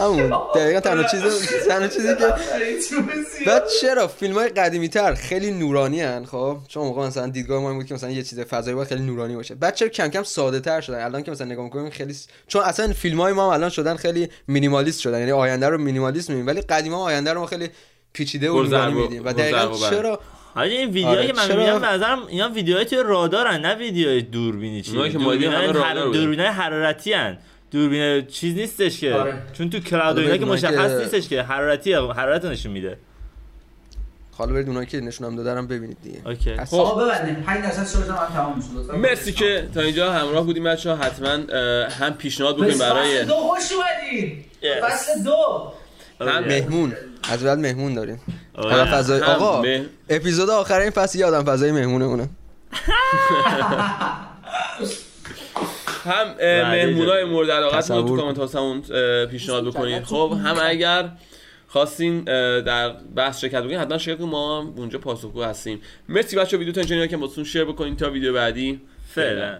همون. دقیقاً تنها چیزی تنها چیزی که بعد چرا؟ فیلم های قدیمی تر خیلی نورانی ان خب؟ چون موقع مثلا دیدگاه ما بود که مثلا یه چیز فضایی باید خیلی نورانی باشه. بعد چرا کم کم ساده تر شدن؟ الان که مثلا نگاه می‌کنیم خیلی چون اصلا فیلم های ما الان شدن خیلی مینیمالیست شدن یعنی آینده رو مینیمالیست می‌بینیم. ولی قدیما آینده رو ما خیلی پیچیده و نورانی میدیم. و دقیقاً چرا حالا این ویدیوهایی آره، که من می‌بینم به نظرم اینا ویدیوهای توی رادارن نه ویدیوهای دوربینی چی دوربینای حرارتی ان دوربین چیز نیستش که. آره. چون تو کلاود اینا که مشخص نیستش که. حرارتی حرارت نشون میده. حالا برید اونایی که نشونم دادم ببینید دیگه. اوکی. خب. ببندیم. 5 درصد شما من تمام شد. مرسی که تا اینجا همراه بودیم بچه‌ها. حتما هم پیشنهاد بکنیم برای دو خوش اومدین. فصل دو. هم مهمون. از بعد مهمون داریم. آدم فضای آقا اپیزود آخر این فصل یه آدم فضای مهمونه اونه هم مهمونای مورد علاقه تو کامنت هاستمون پیشنهاد بکنید خب هم اگر خواستین در بحث شرکت بکنید حتما شرکت ما اونجا پاسخگو هستیم. مرسی بچه ویدیو تا اینجا که واسون شیر بکنید تا ویدیو بعدی. فعلا.